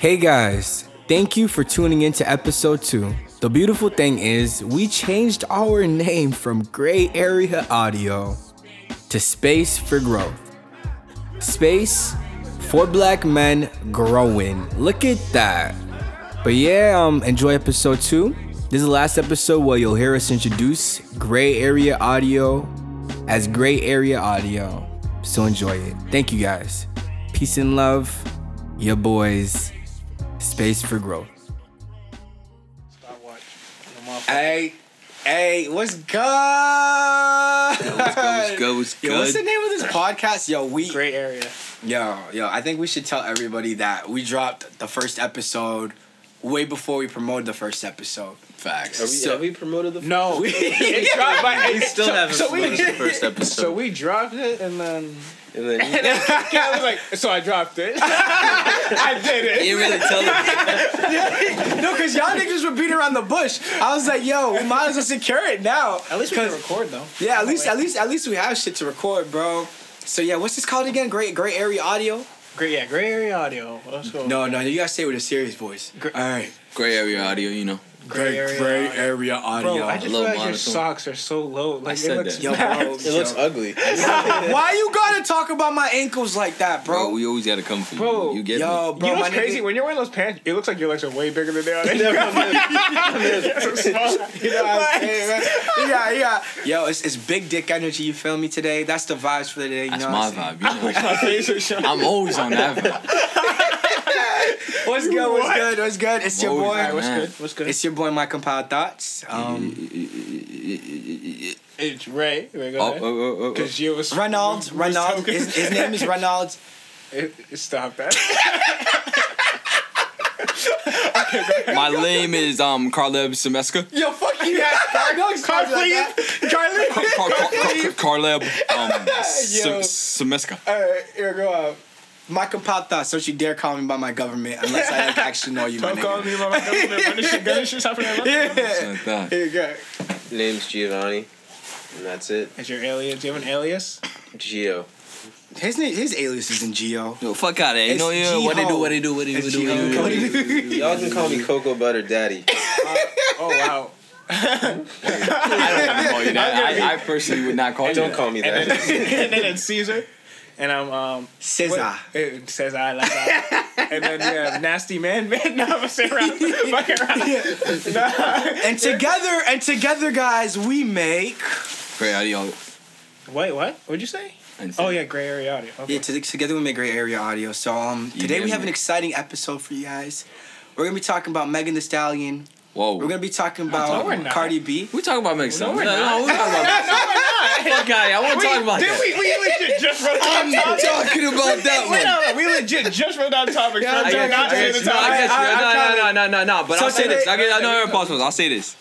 Hey guys, thank you for tuning in to episode 2. The beautiful thing is, we changed our name from Gray Area Audio to Space for Growth. Space for black men growing. Look at that. But yeah, um, enjoy episode 2. This is the last episode where you'll hear us introduce Gray Area Audio as Gray Area Audio. So enjoy it. Thank you guys. Peace and love. Your boys. Space for growth. Stop watching. The motherfucker- Hey, hey, what's good? What's good? What's good? What's Yo, what's the name of this podcast? Yo, we Great area. yo, yo, I think we should tell everybody that we dropped the first episode way before we promoted the first episode. Facts. Have we, So- have we promoted the? No, we, it dropped, but we still so, haven't So we, promoted the first episode. so we dropped it, and then and then and then I was like, so I dropped it. I did it. You really tell them. no, cause y'all niggas were beating around the bush. I was like, yo, we might as well secure it now. At least we can 'Cause- record though. Yeah, at least at least at least we have shit to record, bro. So yeah, what's this called again? Great Great Area Audio? Great, yeah, gray area audio. Let's go. No, no, you gotta say it with a serious voice. Gr- All right. Gray area audio, you know. Gray area audio. Area Audio. Bro, I just Low feel like your socks are so low. Like said it looks that. Yo, bro, it looks ugly. Why you gotta talk about my ankles like that, Bro, bro? we always gotta come for you. Bro, you get Yo, me. bro, you know what's crazy? nigga- When you're wearing those pants, it looks like your legs are way bigger than they are. So small. You know what I'm saying, man? Yeah, yeah. Yo, it's, it's big dick energy. You feel me today? That's the vibes for the day. You That's know my I'm vibe. You know. My face is showing. I'm always on that vibe. What's good? What's good? What's good? It's your boy. What's good? What's good? It's your boy, my compiled thoughts. Um, It's Ray. Ray, go Oh, ahead. oh, oh, oh, oh. Because you was Reynolds. was Reynolds. His, his name is Reynolds. It- it- Stop that. My name is um Carleb Semeska. Yo, fuck you. I know he's Car, talking like that. please. Charlie. Car, Car, Car, Car, Carleb um Yo. Se- Semeska. Alright, here go out. My compiled thoughts. Don't you dare call me by my government unless I like, actually know you, my Don't call nigga. me by my government. When this shit, gun shit's happening. Yeah. Like that. Here you go. Name's Giovanni, and that's it. Is your alias? Do you have an alias? Geo. His name, his alias is in Geo. Yo, fuck out of here. You know, yeah, what they do, what they do, what they do, what they do, what do, they do. Y'all can call me Cocoa Butter Daddy. Oh, oh wow. I don't call you that. I, I personally would not call you Don't that. call me And then, that. and then it's Caesar. And I'm um Cesar. what- It I like that. and then you have nasty man man. No, I'm saying around. Fucking around. Nah. And together, and together, guys, we make. Great audio. Wait, what? What'd you say? Oh yeah, gray area audio. Okay. Yeah, to, together we make great area audio. So um, today we have me. an exciting episode for you guys. We're gonna be talking about Megan Thee Stallion. Whoa. We're gonna be talking No, about we're not. Cardi B. we talking about Megan No, Thee we're No, we're talking about no, we're not. Fuck out. I want to We, talk about did that. we, we legit just wrote down I'm not talking about that Wait, one. no, no, we legit just wrote down topics. Yeah, I did got not you, I say got the you. No, I topic. get you. I- I No, no, no, no, no, no. But So I'll say this. I get. I know you're possible. I'll say this.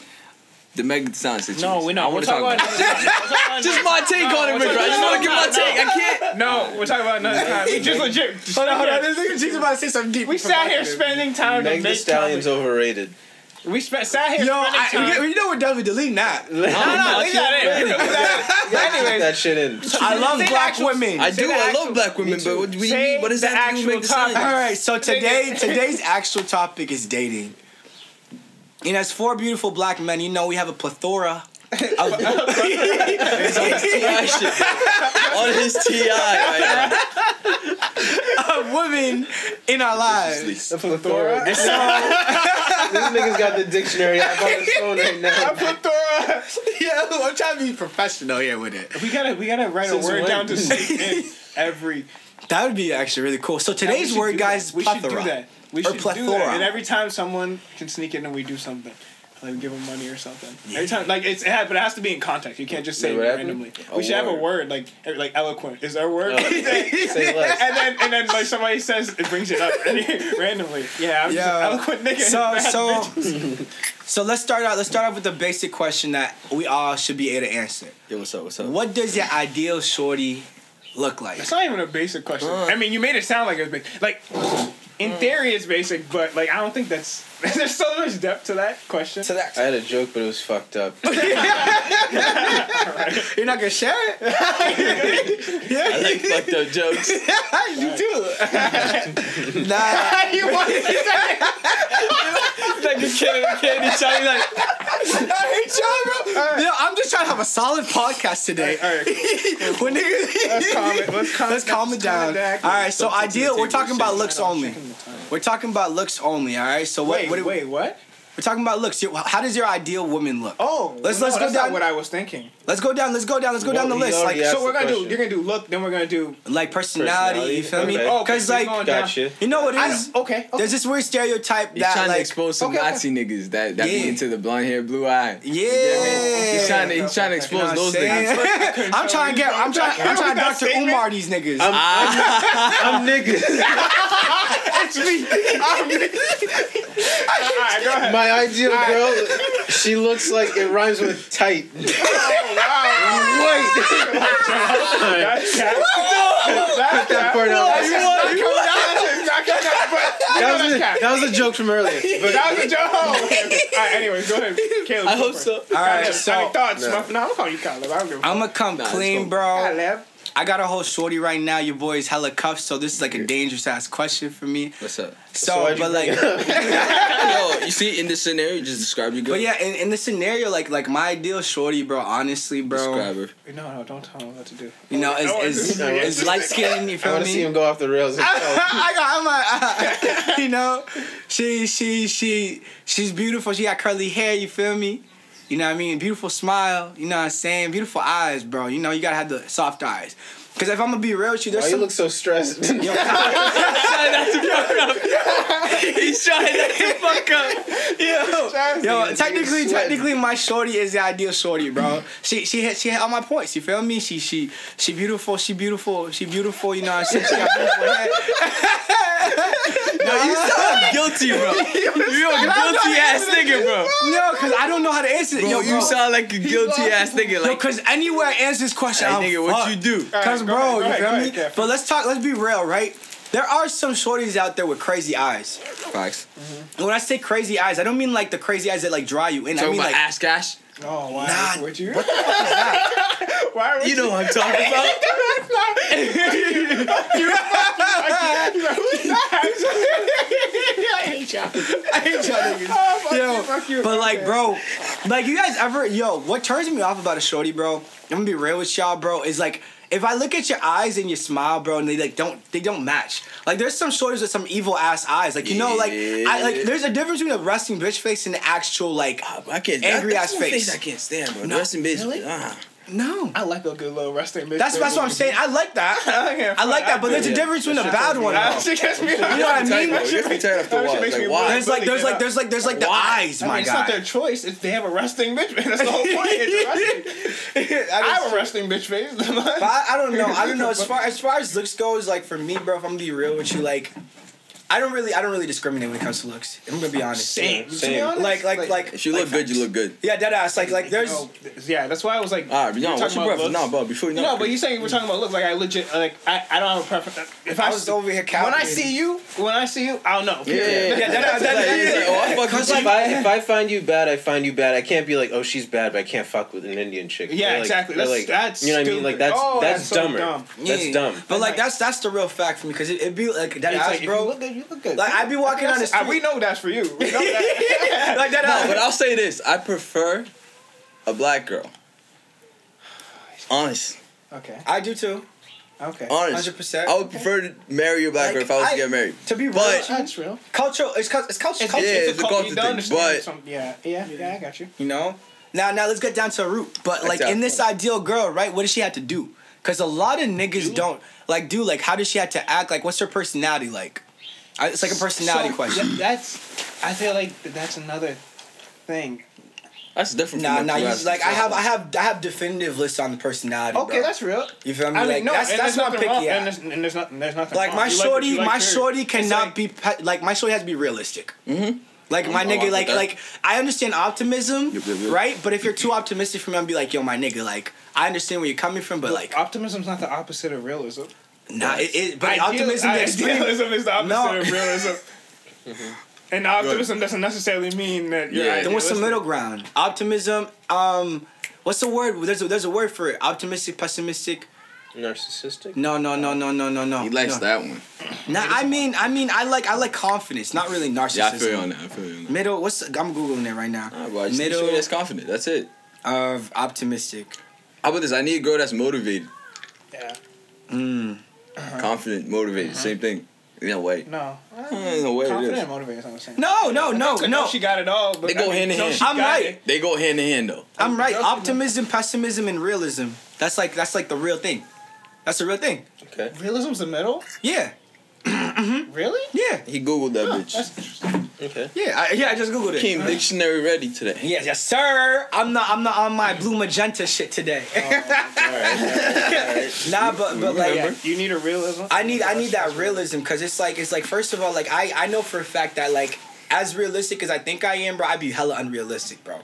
The Megan Thee Stallion situation. No, we I know. We're wanna talking talk about another time. We're talking about Just my take No, on it, we're Rick. I just want to give my take. I can't. No, we're talking about another time. We just legit. Hold on, hold on. This nigga Cheeks about to say something deep. We sat here spending time to Meg the Stallion's overrated. We spent sat here Yo, I, we, we know we're definitely deleting that. no, no, leave that in. Leave that in. Anyways, that shit in. I love black actual- women. I do. I actual- love black women, but what do you Say mean? What does the that do with actual Stallion? All right, so today today's actual topic is dating. And as four beautiful black men, you know we have a plethora of It's on his TI shit. On his TI right of women in our lives. The plethora. And This nigga's got the dictionary app on his phone right now. plethora. yeah, I'm trying to be professional here with it. We gotta, we gotta write Since a word when? down to sneak in every. That would be actually really cool. So today's should word, guys, that. We plethora. should do that. We Or should do plethora. that. And every time someone can sneak in and we do something, like give them money or something. Every time, like it's, it has, but it has to be in context. You can't just say Yeah, it randomly. A we should have a word. word like like eloquent. Is there a word? No. Say less. and then and then like somebody says it brings it up randomly. Yeah, I'm just Yeah. eloquent nigga. So so so let's start out. Let's start off with the basic question that we all should be able to answer. Yo, what's up? What's up? What does your ideal shorty look like? That's not even a basic question. Uh. I mean, you made it sound like it was big. Like, in theory it's basic, but like I don't think that's there's so much depth to that question. So that I had a joke, but it was fucked up. you're not gonna share it. I like fucked up jokes. you do. nah. you want like the kid, the kid, he's trying like. I hate y'all, bro. Yo, I'm just trying to have a solid podcast today. All right, when niggas, let's calm it. Let's calm, Let's calm it down. All right, so ideal. We're talking about looks only. We're talking about looks only. All right. So what? Wait, what wait, what? We're talking about looks. How does your ideal woman look? Oh, Let's- no, let's go that's not down- what I was thinking. Let's go down. Let's go down. Let's go down the list. Like already So we're gonna do. You're gonna do look, then we're gonna do. like personality. You feel me? Oh, Because so we're like. Gotcha. you know what it I is. don't- okay, okay. There's this weird stereotype He's that trying to like expose some okay, okay. Nazi niggas that that Yeah. be into the blonde hair, blue eye. yeah. He's trying to he's trying to expose know what I'm those saying? niggas. I'm trying to get. I'm trying. I'm trying to Dr. Umar these niggas. I'm, I'm niggas. It's me. I'm All right, go ahead. My ideal girl, she looks like it rhymes with tight. Wait. That's cap. That's that part out. That That was, a, that was a joke from earlier. But That was a joke. Oh, okay, okay. All right, anyways, go ahead. Caleb, I go hope first. so. All right, Any so thoughts? No. No, I'm gonna call you Caleb. I don't give a I'm gonna come Nah, clean, cool. bro. Caleb. I got a whole shorty right now. Your boy is hella cuffed, so this is like a dangerous ass question for me. What's up? So, why'd but like, bring it up? Yo, you see in this scenario, you just describe your girl. but yeah, in, in the scenario, like like my ideal shorty, bro. Honestly, bro, Describe her. No, no, don't tell him what to do. you know, I want is is, to- is light skin. You I feel want to see him go off the rails. I got, I'm a, you know, she she she she's beautiful. She got curly hair. You feel me? You know what I mean? Beautiful smile. You know what I'm saying? Beautiful eyes, bro. You know you gotta have the soft eyes. Cause if I'm gonna be real with you, there's Why you some. look so stressed? He's trying not to fuck up. He's trying not to fuck up. Yo, yo, technically, technically, my shorty is the ideal shorty, bro. She she hit she hit all my points. You feel me? She she she beautiful. She beautiful. She beautiful. You know what I'm saying? She got beautiful hair. Yo, you sound guilty, bro. You a guilty ass nigga, bro. No, cause I don't know how to answer. it. Bro, Yo, you sound like a guilty ass nigga. Yo, cause anywhere I answer this question, hey, I'm nigga, what you do? Cause Alright, go bro, ahead, you ahead, feel me? ahead, But let's talk. Let's be real, right? There are some shorties out there with crazy eyes. Facts. And when I say crazy eyes, I don't mean like the crazy eyes that like draw you in. I mean about like ass cash. Oh, why? Nah, would you? what the fuck is that? Why would You know what I'm talking about. you I hate y'all. I hate y'all niggas. Oh, fuck Yo, you, fuck you. but like, Okay. bro, like you guys ever, yo, what turns me off about a shorty, bro? I'm gonna be real with y'all, bro. Is like if I look at your eyes and your smile, bro, and they like don't, they don't match. Like there's some shorties with some evil ass eyes. Like you know, like I like there's a difference between a resting bitch face and the actual like. I can't. Angry that's ass one face. I can't stand, bro. No, No, Resting bitch. really? Uh, No, I like a good little resting bitch. that's that's what I'm saying. I like that. I like that, but there's a Yeah. difference between a bad one. Though. she gets me. You know what I mean? It gets me tired after a while. Like, why? There's like there's like there's like there's like the eyes, I my mean, it's not their choice. It's they have a resting bitch face. That's the whole point. I have a resting bitch face. But I, I don't know. I don't know. As far as far as looks goes, like for me, bro, if I'm gonna be real with you, like I don't really I don't really discriminate when it comes to looks. I'm gonna be honest. Same. To be Same. honest, Like like like. If you like look good, you look good. Yeah, dead ass. Like like there's. No, yeah, that's why I was like. All right, but you no, were what's talking your about preference? No, bro. Before you know. No, but you saying we're talking about looks like I legit like I, I don't have a preference. If I, I was over here when I see you, when I see you, I'll know. Yeah, yeah, yeah. Yeah, that- that- It's like- like, oh, I fuck if. I, if I find you bad, I find you bad. I can't be like, oh, she's bad, but I can't fuck with an Indian chick. Yeah, like- exactly. That's- like, that's you know what I mean. Like that's Oh, that's, that's dumber. dumb. That's dumb. But like like- that's that's the real fact for me because it, it'd be like that It's ass, like, if you bro. Look good, you look good. Like, I'd be walking I on the that's- I- street- We know that's for you. We know that. like that No, uh, but I'll say this: I prefer a black girl. Honest, okay. I do too. Okay. honest. Hundred percent. I would prefer to marry a black Like, girl if I was I- to get married. To be real, But- That's real. cultural. It's cul- it's culture. It's, culture. Yeah, it's, it's a a culture. culture You don't thing, understand but- some, yeah, yeah, yeah, I got you. You know. Now, now let's get down to a root. But like in this ideal girl, right? What does she have to do? Because a lot of niggas don't like do like. How does she have to act? Like, what's her personality like? I, it's like a personality So, question. th- that's. I feel like that's another thing. That's different. Nah, from nah. You, you like I have, I have, I have definitive lists on the personality. Okay, bro. that's real. You feel me? I mean, like, no, that's and that's there's what wrong, picky and there's, and there's nothing, there's nothing. Like wrong. my You shorty, like, my period. shorty It's cannot like- be like my shorty has to be realistic. Mhm. Like my I'm nigga, along like like I understand optimism, Yep, yep, yep. right? But if you're too optimistic for me, I'm be like, yo, my nigga, like I understand where you're coming from, but like optimism's not the opposite of realism. Nah, it, it but Ideal- optimism, the extreme. idealism is the opposite No. of realism. And optimism doesn't necessarily mean that you're Yeah. Then what's the middle ground? Optimism. Um, what's the word? There's a, there's a word for it. Optimistic, pessimistic. Narcissistic. No, no, no, no, no, no, no. He likes no. that one. Nah, I mean, I mean, I like, I like confidence, not really narcissism. Yeah, I feel you on that. I feel you on that. Middle. What's I'm googling it right now. Nah, bro, I just need Middle somebody that's confident. That's it. of optimistic. How about this? I need a girl that's motivated, Yeah. Mm. Uh-huh. confident, motivated. Uh-huh. Same thing. In a way. No. Uh, in a way, Confident is. and motivated is not the same. No, no, no, no. She got it all. But They go I mean, hand in hand. I'm right. it. They go hand in hand though. I'm right. Optimism, pessimism, and realism. That's like that's like the real thing. That's the real thing. Okay. Realism's the middle. Yeah, mm-hmm. Really? yeah, He googled that Huh, bitch. That's interesting. Okay. yeah. I, yeah, I just googled it. Came dictionary ready today. Yes, yes, sir. I'm not. I'm not on my blue magenta shit today. Oh, nah, but but like. Remember? You need a realism. I need I need that realism because it's like it's like first of all like I I know for a fact that like as realistic as I think I am, bro, I'd be hella unrealistic, bro.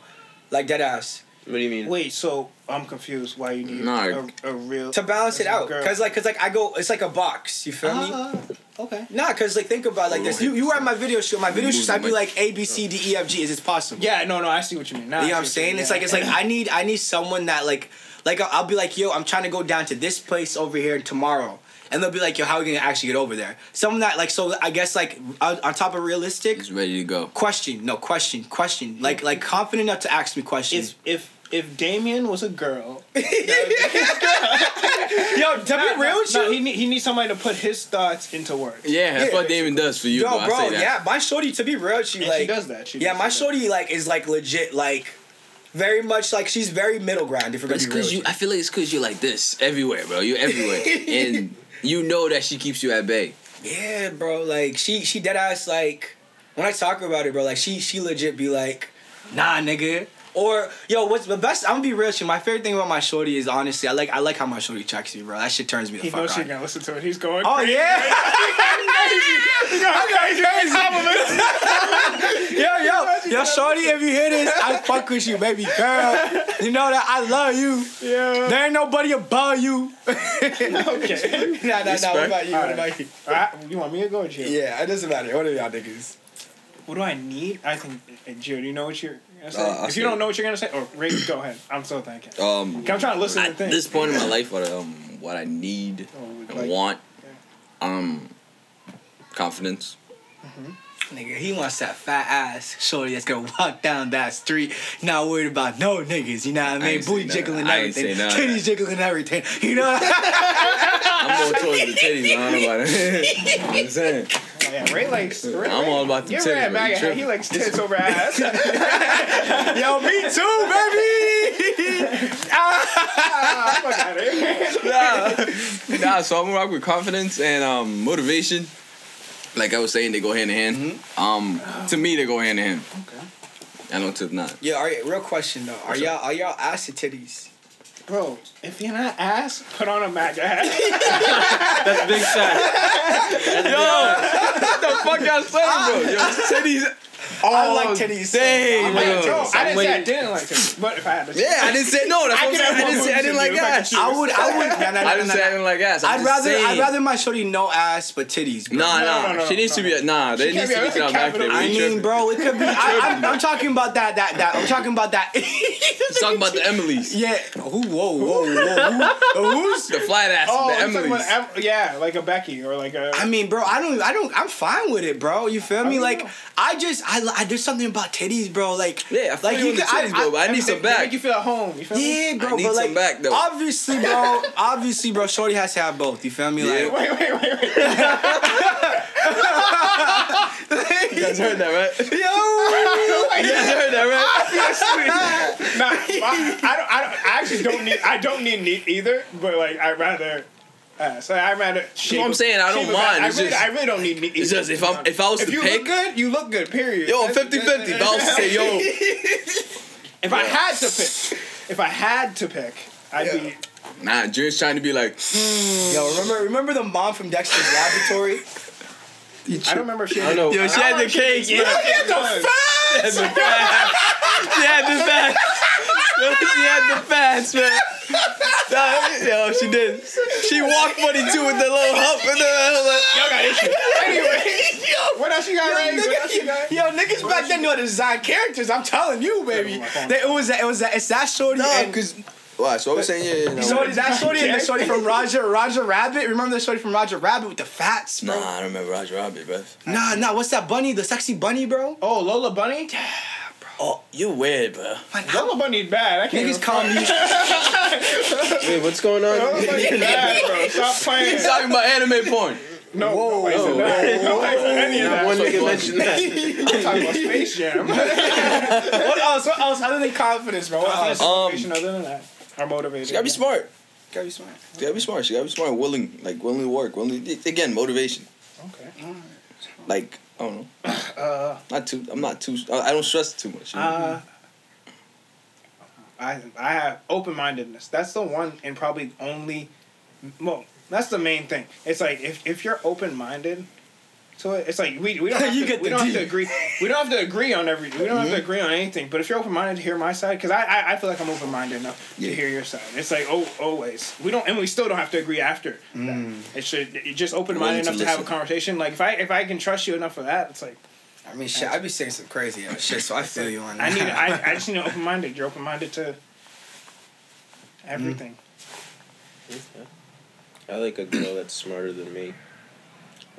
Like dead ass What do you mean? Wait, so I'm confused. Why you need Nah. a, a real to balance it out, girl. cause like cause like I go it's like a box. You feel me? Ah. Okay. Nah, cause like think about it like this. You you were at my video shoot. My video shoot, I'd be like A B C D E F G. Is it possible? Yeah, no, no, I see what you mean. Now You know I what I'm saying? It's mean, like it's like I need I need someone that like like I'll, I'll be like yo I'm trying to go down to this place over here tomorrow, and they'll be like yo how are we gonna actually get over there? Someone that like so I guess like on, on top of realistic He's ready to go. question no question question like like confident enough to ask me questions. if if if Damien was a girl, yo, to be real with no, you, he need, he needs somebody to put his thoughts into words. Yeah, that's Yeah. what Damon does for you, yo, bro. I bro, say that. yeah, my shorty to be real, she And like she does that. She yeah, does my that. shorty like is like legit like very much like she's very middle ground. If we're it's because you. with I feel like it's because you're like this everywhere, bro. You're everywhere, and you know that she keeps you at bay. yeah, bro, like she she dead ass like when I talk about it, bro, like she she legit be like, nah, nigga. Or yo, what's the best? I'm gonna be real with you. My favorite thing about my shorty is honestly, I like I like how my shorty checks me, bro. That shit turns me the He fuck knows she's on. gonna listen to it. He's going. Oh crazy. yeah. He's going crazy. Compliments. Yo, yo, yo, shorty, if you hear this, I fuck with you, baby girl. You know that I love you. Yeah. There ain't nobody above you. Okay. nah, nah, nah. What about you? What Alright. about you? All right. You want me to go, or Gio? Yeah, it doesn't matter. What are y'all niggas? What do I need? I think, do you know what you're gonna say? Uh, I'll if you don't know what you're gonna say, or Ray, go ahead. I'm so thinking. Um, I'm trying to listen at and think. this point in my life, what um, what I need Oh, and like- want, um, confidence. Nigga, he wants that fat ass shorty that's gonna walk down that street, not worried about no niggas. You know what I mean? ain't Booty jiggling I everything, titties jiggling everything. You know? I'm going towards the titties. I don't know about it. I'm saying. Oh, yeah, Ray likes. Ray, I'm all about the You're titties, Ray at bro. You MAGA hat. He likes tits over ass. Yo, me too, baby. Ah, fuck outta here. nah, so I'm gonna rock with confidence and um, motivation. Like I was saying, they go hand in hand. Um, to me, they go hand in hand. Okay. I know to not. Yeah, are real question though. Are What's y'all are y'all ass titties? Bro, if you're not ass, put on a MAGA hat. That's big fact. Yo, what the fuck y'all saying, bro? Ah. Yo, titties. Oh, I like titties. so- I bro. like Bro. I didn't say I didn't like it, but if I had to, Yeah, I didn't say no. That's I what I'm saying. have I didn't say I didn't like to do if I ass. I would, I would. Nah, nah, nah, I didn't nah, say I didn't like ass. I'm I'd rather, saying. I'd rather my shorty no ass but titties. Bro. Nah, nah. no, no, she needs no, to be. Nah, there She needs to be be back there. I mean, bro, it could be. I, I'm, I'm talking about that, that, that. I'm talking about that. Let's about the Emily's. yeah. Who? Whoa, whoa, whoa. Who, who's? The flat ass, Oh, the Emily's. yeah, like a Becky or like a. I mean, bro, I don't, I don't, I'm fine with it, bro. You feel me? Like. I just, I, I, there's something about titties, bro. Like, Yeah, I feel like you on the could- I- bro, but I need some they back. make you feel at home. You feel me? Yeah, bro, I need but some like, back, though. obviously, bro, obviously, bro, Shorty has to have both. You feel me? Yeah. Like, Wait, wait, wait, wait. You guys heard that, right? yo, You guys heard that, right? nah, my, I don't. I don't. I actually don't need. I don't need neat either. But like, I would rather. Uh, so I would rather. Shape what I'm saying, I don't shape a back. mind, I it's really, just- I really don't need neat. It's just if I'm if I was If to you pick, look good, you look good. Period. yo, That's- 50 50. If I was to say, yo, If I had to pick, if I had to pick, I'd be. nah, Dream's trying to be like, yo, remember, remember the mom from Dexter's Laboratory? I don't remember if she. I don't know. yo, she had the cake. Yeah, Yeah, she had the fat. She had the fat. Yo, she had the fast, man. Nah, yo, she did. She walked funny too with the little hump and the like, Y'all got issues. Anyway, what else you got, Ray? What else you got? Yo, niggas back then knew how to design characters. I'm telling you, baby. my. They- it was it was it's that shorty No, and because. Why? So I was saying, yeah, yeah, no. shorty, that shorty and the shorty from Roger Roger Rabbit. Remember the shorty from Roger Rabbit with the fats, bro? Nah, I don't remember Roger Rabbit, bro. Nah, nah. What's that bunny? The sexy bunny, bro. Oh, Lola Bunny? Yeah. Oh, you weird, bro. Lola Bunny's bad. I can't Niggas even call me. Wait, what's going on? Lola Bunny's bad, bro. Stop playing. He's talking about anime porn. No, nobody said that. Nobody said any of that. One so nigga funny. mentioned that. I'm talking about Space Jam. what else? What else? Other than confidence, bro. What else? Um, Motivation other than that. Or motivated. She gotta be smart. Gotta be smart. She gotta be smart. She gotta be smart. Willing, like willing to work. Willing. To, again, motivation. Okay. Like I don't know. Uh, Not too. I'm not too. I I don't stress too much. you know? uh, I I have open mindedness. That's the one and probably only. Well, that's the main thing. It's like if if you're open minded. To it, it's like we, we don't have, You to, get we don't have to agree. We don't have to agree on everything. We don't have to mm-hmm. agree on anything. But if you're open minded to hear my side, because I, I I feel like I'm open minded enough Yeah. to hear your side. It's like oh always we don't and we still don't have to agree after. That. Mm. It should you're just open minded Willing to enough to have a conversation. Like if I if I can trust you enough for that, it's like I mean, shit. I be saying some crazy ass shit, so I feel you on that. I need I, I just need an open minded. You're open minded to everything. Mm. I like a girl that's smarter than me.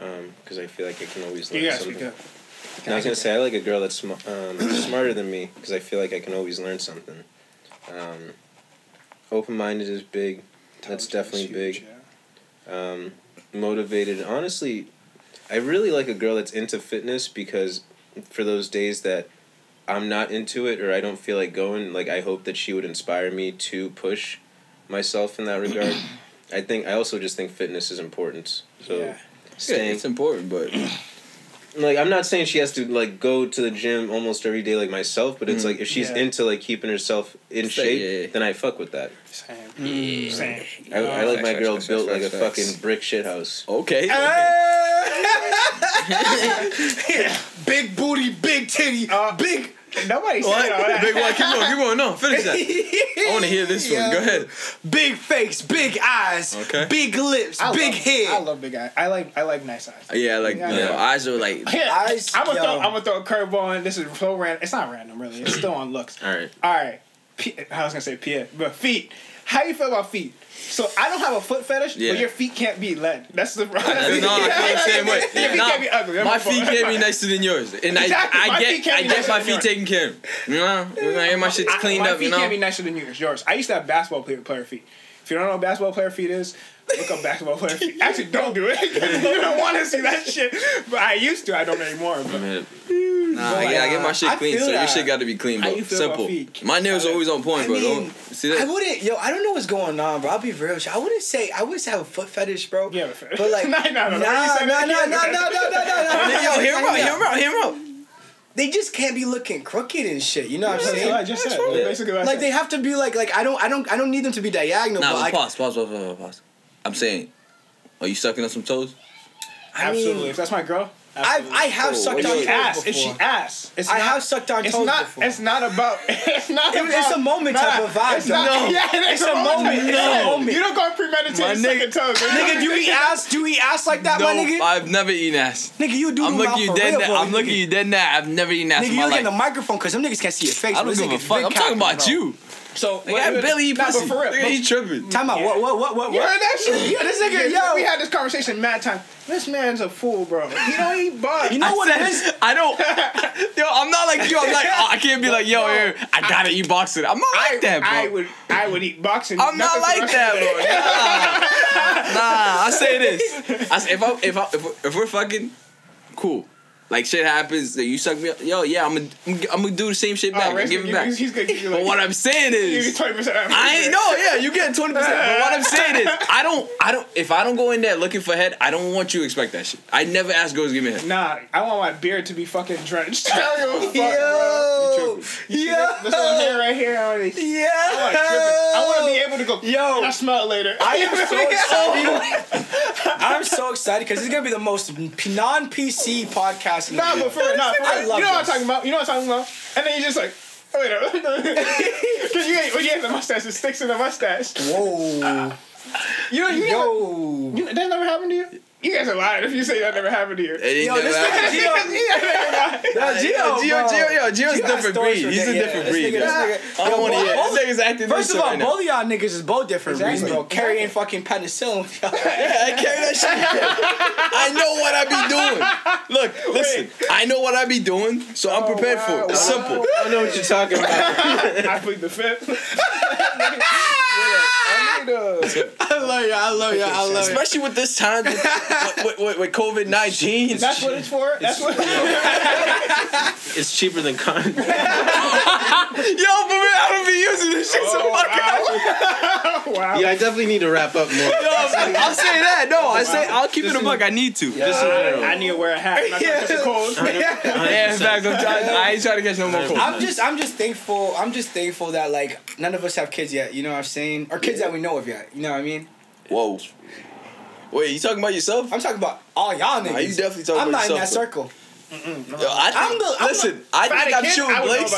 Um, because I feel like I can always learn You gotta something. speak up. And I was gonna say I like a girl that's um, smarter than me because I feel like I can always learn something. Um, Open minded is big. That's definitely Huge, big. yeah. Um, motivated. Honestly, I really like a girl that's into fitness because for those days that I'm not into it or I don't feel like going, like I hope that she would inspire me to push myself in that regard. I think I also just think fitness is important. So Yeah. Yeah, it's important, but like I'm not saying she has to like go to the gym almost every day like myself, but it's mm-hmm. like if she's Yeah. into like keeping herself in Fit, shape, yeah, yeah. then I fuck with that. Same. Mm. Mm. Same. I, I like my girl facts, built facts, like a fucking brick shit house. okay. Ah! big booty, big titty, Uh, big. Nobody said What? all that. Big one. Keep going. Keep going. No, finish that. I want to hear this one. Go ahead. Big face, big eyes, Okay. big lips, I big love, head. I love big eyes. I like I like nice eyes. Yeah, like Yeah, you know, yeah. eyes are like. Yeah, Eyes, I'm gonna yo. throw I'm gonna throw a curveball in. This is so random. It's not random really. It's still on looks. All right. All right. P- I was gonna say Pierre, but feet. How you feel about feet? So I don't have a foot fetish, Yeah. but your feet can't be lead. That's the problem. no, I feel the same way. Your feet can't be ugly. My feet can't be nicer than yours, and Exactly, I, my I get, I get my feet yours. taken care of. You know, I get my shit's I- cleaned my up. feet You know, can't be nicer than yours. Yours. I used to have basketball player, player feet. If you don't know what basketball player feet is, look up basketball player feet. Actually, don't do it. you don't want to see that shit. But I used to. I don't anymore. But Man. Nah, I get, I get my shit I clean, feel so your shit got to be clean, How bro. you feel about Simple. feet? My nails are always on point, I bro. mean, Don't see I wouldn't, yo. I don't know what's going on, bro. I'll be real. I wouldn't say I wouldn't say I have a foot fetish, bro. Yeah, but like, no, no, no. nah, Why you nah, say nah, that? nah, nah, nah, nah, nah, nah, nah. Yo, hear him out, hear him out, hear him out. They just can't be looking crooked and shit. You know what I'm That's what I saying? just said. wrong with it? Basically, what Like they have to be like like I don't I don't I don't need them to be diagonal. Nah, but but like, pause, pause, pause, pause, pause. I'm saying, are you sucking on some toes? I Absolutely. mean, if that's my girl, I absolutely. I have Oh, sucked on do toes you- ass. before. If she ass, it's I not, have sucked on it's toes not, before. It's not about. It's not It- about. it's a moment type of vibe, It's not, No. Yeah, it's, It's a moment. It's a moment. You don't go premeditated My second toes. Nigga, do we ass? Do we ass like that, no, my nigga? I've never eaten ass. nigga, you do I'm looking mouth you dead. real, now. I'm looking you dead now. I've never eaten ass Nigga, you my look in the microphone because them niggas can't see your face. I don't give a fuck. I'm talking about you. So Nigga, I barely eat Nah, pussy. but for real, he tripping. Time out. What? What? What? What? You what? heard that shit? Yo, this nigga, Yeah, yo. We had this conversation mad time. This man's a fool, bro. He don't eat bugs. You know I what said, it is? I don't. Yo, I'm not like you. I'm like, oh, I can't be like, yo, yo, I gotta eat boxing. I'm not like that, bro. I would, I would eat boxing. I'm not nothing for the like that, of the day. bro. Nah, nah. I say this. I say, if I, if I, if, if we're fucking, cool. Like shit happens that you suck me up. Yo, yeah, I'm gonna, I'm gonna do the same shit back. And Ray's give it back. He's gonna give you like. But what I'm saying give you is, twenty percent. I ain't no, yeah, you get twenty percent. But what I'm saying is, I don't, I don't. If I don't go in there looking for head, I don't want you to expect that shit. I never ask girls to give me head. Nah, I want my beard to be fucking drenched. I don't give a fuck, Yo, bro. yo, This little hair right here. I want to. I want to be able to go. Yo. I smell it later. I am so excited. I'm so excited because it's gonna be the most non PC podcast. The Nah, but for real, nah, for I love You know what I'm this. talking about. You know what I'm talking about. And then you just like, oh, Wait a minute. Because you ain't, when you have the mustache, it sticks in the mustache. Whoa. You know, you Yo. You, that never happened to you? You guys are lying if you say that never happened to you. It ain't Yo, never this nigga Gio. You guys are lying. Nah, Gio, Gio. Gio, yo, Gio's Gio a different breed. He's that, a yeah. different This breed. nigga- this nigga- I don't want to hear. both- This nigga's acting First of racist all, right both of y'all niggas is both different breeds, Exactly. bro. Carrying fucking penicillin. Yeah, I carry that shit. I know what I be doing. Look, listen. I know what I be doing, so I'm oh, prepared for it. It's wow. simple. I know what you're talking about. I plead the fifth. I need a. I love you. I love you. I love you. Especially with this time with, with, with, with COVID 19. That's what it's for. That's what. it's cheaper than con. Yo, for me, I don't be using this shit so oh, fucking much. wow. Yeah, I definitely need to wrap up more. Yo, I'll say that. No, I say I'll keep it a buck. I need to. Just in general. I need to wear a hat. I'm not gonna catch a cold. Yeah, in fact, I'm trying, I ain't trying to catch no more cold. I'm just I'm just thankful I'm just thankful that like none of us have kids yet, you know what I'm saying? Or kids that we know of yet, you know what I mean? Whoa. Wait, you talking about yourself? I'm talking about all y'all niggas. Nah, you definitely talking I'm about not in that yourself, circle. Yo, I think, I'm the- I'm listen, If I I think had a I'm kid, shooting I Blake's.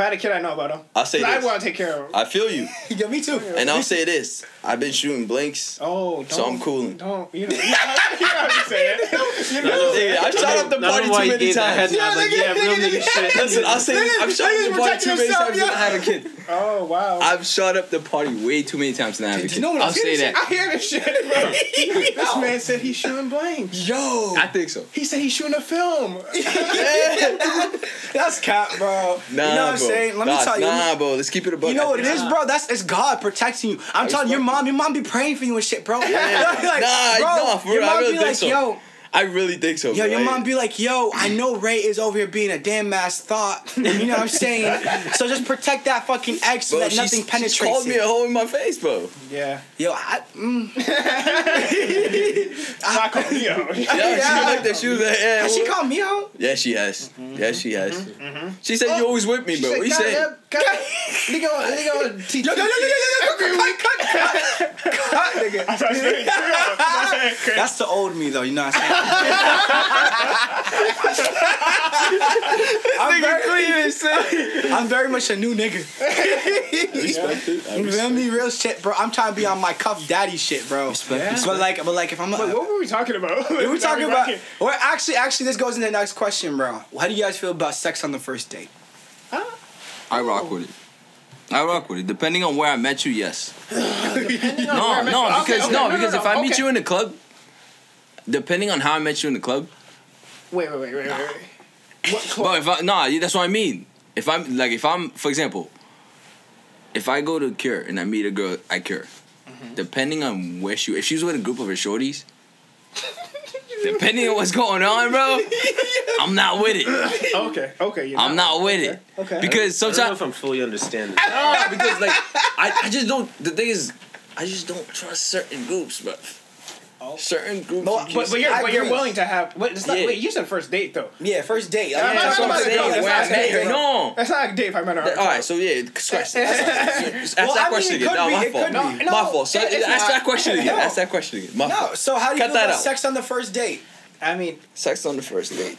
About them. If I had a kid, I know about them. I'll say I want to take care of them. I feel you. Yeah, me too. And I'll say this. I've been shooting blinks. Oh, don't, So I'm cooling. Don't you know? You know, you know what I'm saying? You know, Nigga, I've shot up the party too many times. head nod, like, yeah, real nigga shit. Listen, I'll say this. I've shot up the party too many himself, times yeah. and I have a kid. oh wow. I've shot up the party way too many times and I have a kid. you know what I'll I'm say saying? that. I hear this shit, bro. this man said he's shooting blanks. Yo, I think so. He said he's shooting a film. that's cap, bro. Nah, you know what I'm bro. Saying? Let me tell you. Nah, bro. Let's keep it a buck. You know what it is, bro? That's it's God protecting you. I'm telling you, your mom, your mom be praying for you and shit, bro. like, Nah, nah, for your real, I mom really be like, so. yo, I really think so. Yo, your I- mom be like, yo, I know Ray is over here being a damn ass thought. And you know what I'm saying? so just protect that fucking egg so Bro, that she's- nothing she's penetrates called me a hoe in my face, bro. Yeah. Yo, I, mm, I call me a hoe. Yeah, she Yeah. like that. She was like, yeah, has she called me out? Yeah, she has. Mm-hmm. Yeah, she has. Mm-hmm. Mm-hmm. She said you oh. always with me, bro. What you "God, saying? Nigga, nigga, teach Yo, yo, yo, yo, yo, yo, yo, cut, cut, cut, cut, nigga. That's the old me, though. You know what I'm saying? I'm very clean and shit. I'm very much a new nigga. Respect it. I You respect feel me? Real shit, bro. I'm trying to be on my cuff daddy shit, bro. Respect, But like, but like, if I'm, Wait, what were we talking about? we were talking about. Well, actually, actually, this goes into the next question, bro. How do you guys feel about sex on the first date? I rock with it. I rock with it. Depending on where I met you, yes. No, no. Because no, because if I meet you in the club, depending on how I met you in the club, Wait, wait, wait, wait, wait. What club? but if I nah, that's what I mean. If I'm like, if I'm, for example, if I go to Cure and I meet a girl at Cure, Mm-hmm. depending on where she, if she's with a group of her shorties, depending on what's going on, bro, I'm not with it. Okay, okay. You're I'm not with it. Okay. Because I don't know sometimes if I'm fully understanding. No, because like I, I just don't. The thing is, I just don't trust certain groups, but certain groups. But- But, but you're but you're willing to have. Wait, it's not, Yeah. wait, you said first date though. Yeah, first date. Yeah, that's no, what no, I'm saying. that's not I met a her. date. No. That's not a date if I met her. All right, so yeah, scratch. Ask that question again. No, my fault. could No, be. no, My fault. So ask that question again. Ask that question again. My No, so how do you feel about out. sex on the first date? I mean, Sex on the first date.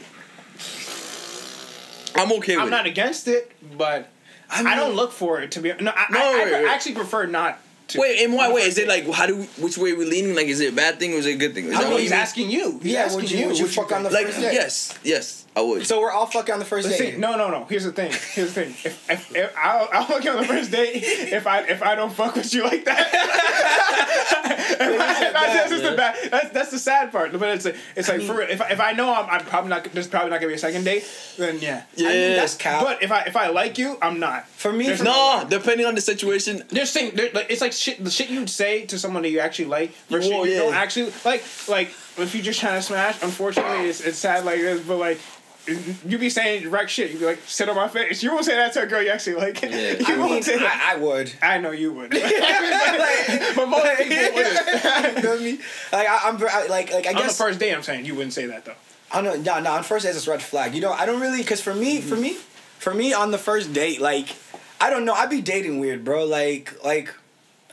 I'm okay with it. I'm not it. against it, but I, I don't look for it to be. No, I, No, I, I wait, wait. actually prefer not. Wait, in what on way? Is it like how do we, which way we leaning? Like, is it a bad thing or is it a good thing? Is I that mean, what he's asking you. He's Yeah, asking would you- would you what fuck on the. Like, first date? yes, yes, I would. So we're all fucking on the first Listen, date. no, no, no. Here's the thing. Here's the thing. If, if, if I'll, I'll fuck you on the first date if I if I don't fuck with you like that. that's, that's the bad. That's that's the sad part. But it's like it's like for real. If I, if I know I'm, I'm probably not there's probably not gonna be a second date, then yeah. yeah. I mean, that's cap. But if I if I like you, I'm not. for me, There's for no, depending on the situation. There's thing. There, like, it's like shit. The shit you'd say to someone that you actually like versus Whoa, you yeah. don't actually like. Like if you're just trying to smash, unfortunately, it's, it's sad like this. But like. You be saying wreck shit. You be like, sit on my face. You won't say that to a girl you actually like. Yeah. you I won't mean, say that. I, I would. I know you would. like, but most people wouldn't. you feel me? Like I, I'm I, like like I On the guess first date, I'm saying you wouldn't say that though. I don't know. No, no. On first date, it's a red flag. You know, I don't really because for me, mm-hmm. for me, for me, on the first date, like I don't know. I'd be dating weird, bro. Like like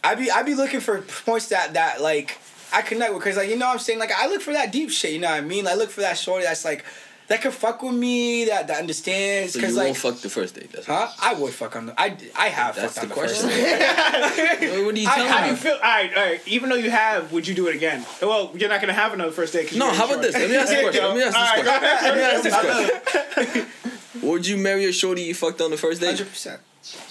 I'd be I'd be looking for points that that like I connect with because like you know what I'm saying like I look for that deep shit. You know what I mean? I look for that shorty that's like that could fuck with me, that that understands. So Cause you like, won't fuck the first date. That's huh? I would fuck on the. I I have That's fucked on the the, first question. date. what are you I- telling How do you feel? All right, all right. Even though you have, would you do it again? Well, you're not gonna have another first date. 'cause No, how about short. this? Let me ask this question. Let me ask this question. Let me ask this question. Would you marry a shorty you fucked on the first date? Hundred percent.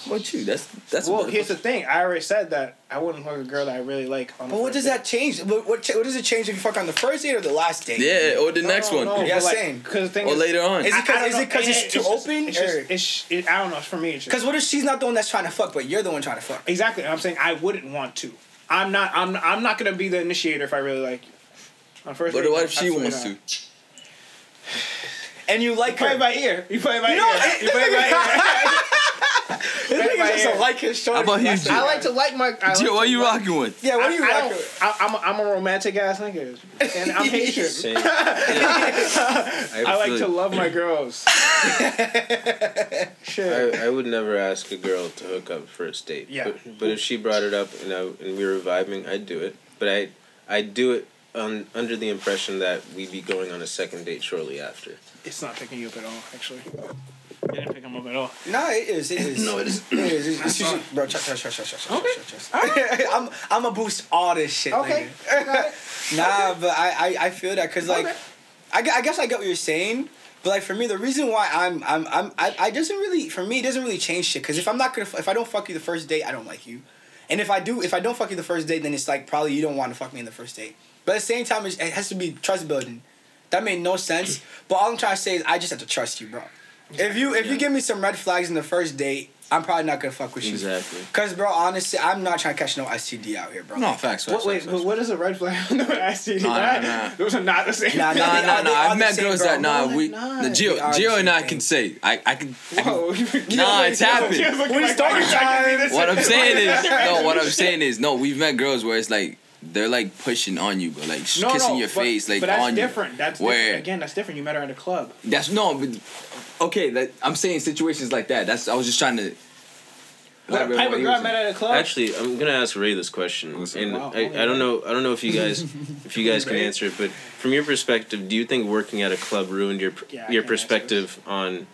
What you? That's that's. Well, a here's the thing. I already said that I wouldn't fuck a girl that I really like. On the But what first does date. that change? What what, cha- what does it change if you fuck on the first date or the last date? Yeah, or the No, next no, one, no, Yeah, but like, same. Cause the thing or is, later on. Is it because I 'cause- it know. 'cause it's too just- open, It's just, it's, it, I don't know. It's for me. It's Because what if she's not the one that's trying to fuck, but you're the one trying to fuck? exactly. I'm saying I wouldn't want to. I'm not. I'm. I'm not gonna be the initiator if I really like you. On first But date, what if she wants not. to? And you You like play her. it by ear. You play by You know, ear. You play by ear. This Play it by nigga just ear. don't like his shorty. How about you, That's G? I like to like my. I like Gio, what to you like- rocking with? Yeah, what are you I rocking don't, with? I, I'm, a, I'm a romantic ass nigga, and I'm Haitian. Same. I like to love my girls. Shit. I, I would never ask a girl to hook up first date. Yeah. But, but if she brought it up and I, and we were vibing, I'd do it. But I I do it on under the impression that we'd be going on a second date shortly after. It's not picking you up at all, actually. It didn't pick him up at all. No, it is. It is. No, it is. It is. It's, it's usually, bro, trust, trust, trust, trust, trust, Okay. trust, trust. I'm, I'm gonna boost all this shit. Okay. nigga. nah, but I, I, I feel that because like, Okay. I, I guess I get what you're saying. But like for me, the reason why I'm I'm I'm I, I doesn't really for me it doesn't really change shit because if I'm not gonna if I don't fuck you the first date I don't like you, and if I do if I don't fuck you the first date then it's like probably you don't want to fuck me in the first date. But at the same time it has to be trust building. That made no sense. But all I'm trying to say is I just have to trust you, bro. If you if you give me some red flags in the first date, I'm probably not gonna fuck with you. Exactly. Cause bro, honestly, I'm not trying to catch no STD out here, bro. No, facts. facts What, wait, facts, but facts. what is a red flag? no, the see. Nah, nah, nah. Those are not the same. Nah, nah, Nah, nah, nah. I've met girls bro. that nah. No, We they're the not. They Gio, Gio and I thing. can say I I can. I can Whoa. Nah, it's happened. When he started trying- what I'm saying is no. What I'm saying is no. We've met girls where it's like they're like pushing on you, but like sh- no, kissing no, your but, face, like but that's on different. you. That's Where- different. Again, that's different. You met her at a club. That's no, but okay. That I'm saying situations like that. That's I was just trying to. What, a elaborate type what of he girl I met saying. at a club? Actually, I'm gonna ask Ray this question, Listen, and wow, I. I don't know I don't know if you guys if you guys can answer it, but from your perspective, do you think working at a club ruined your Yeah, your perspective on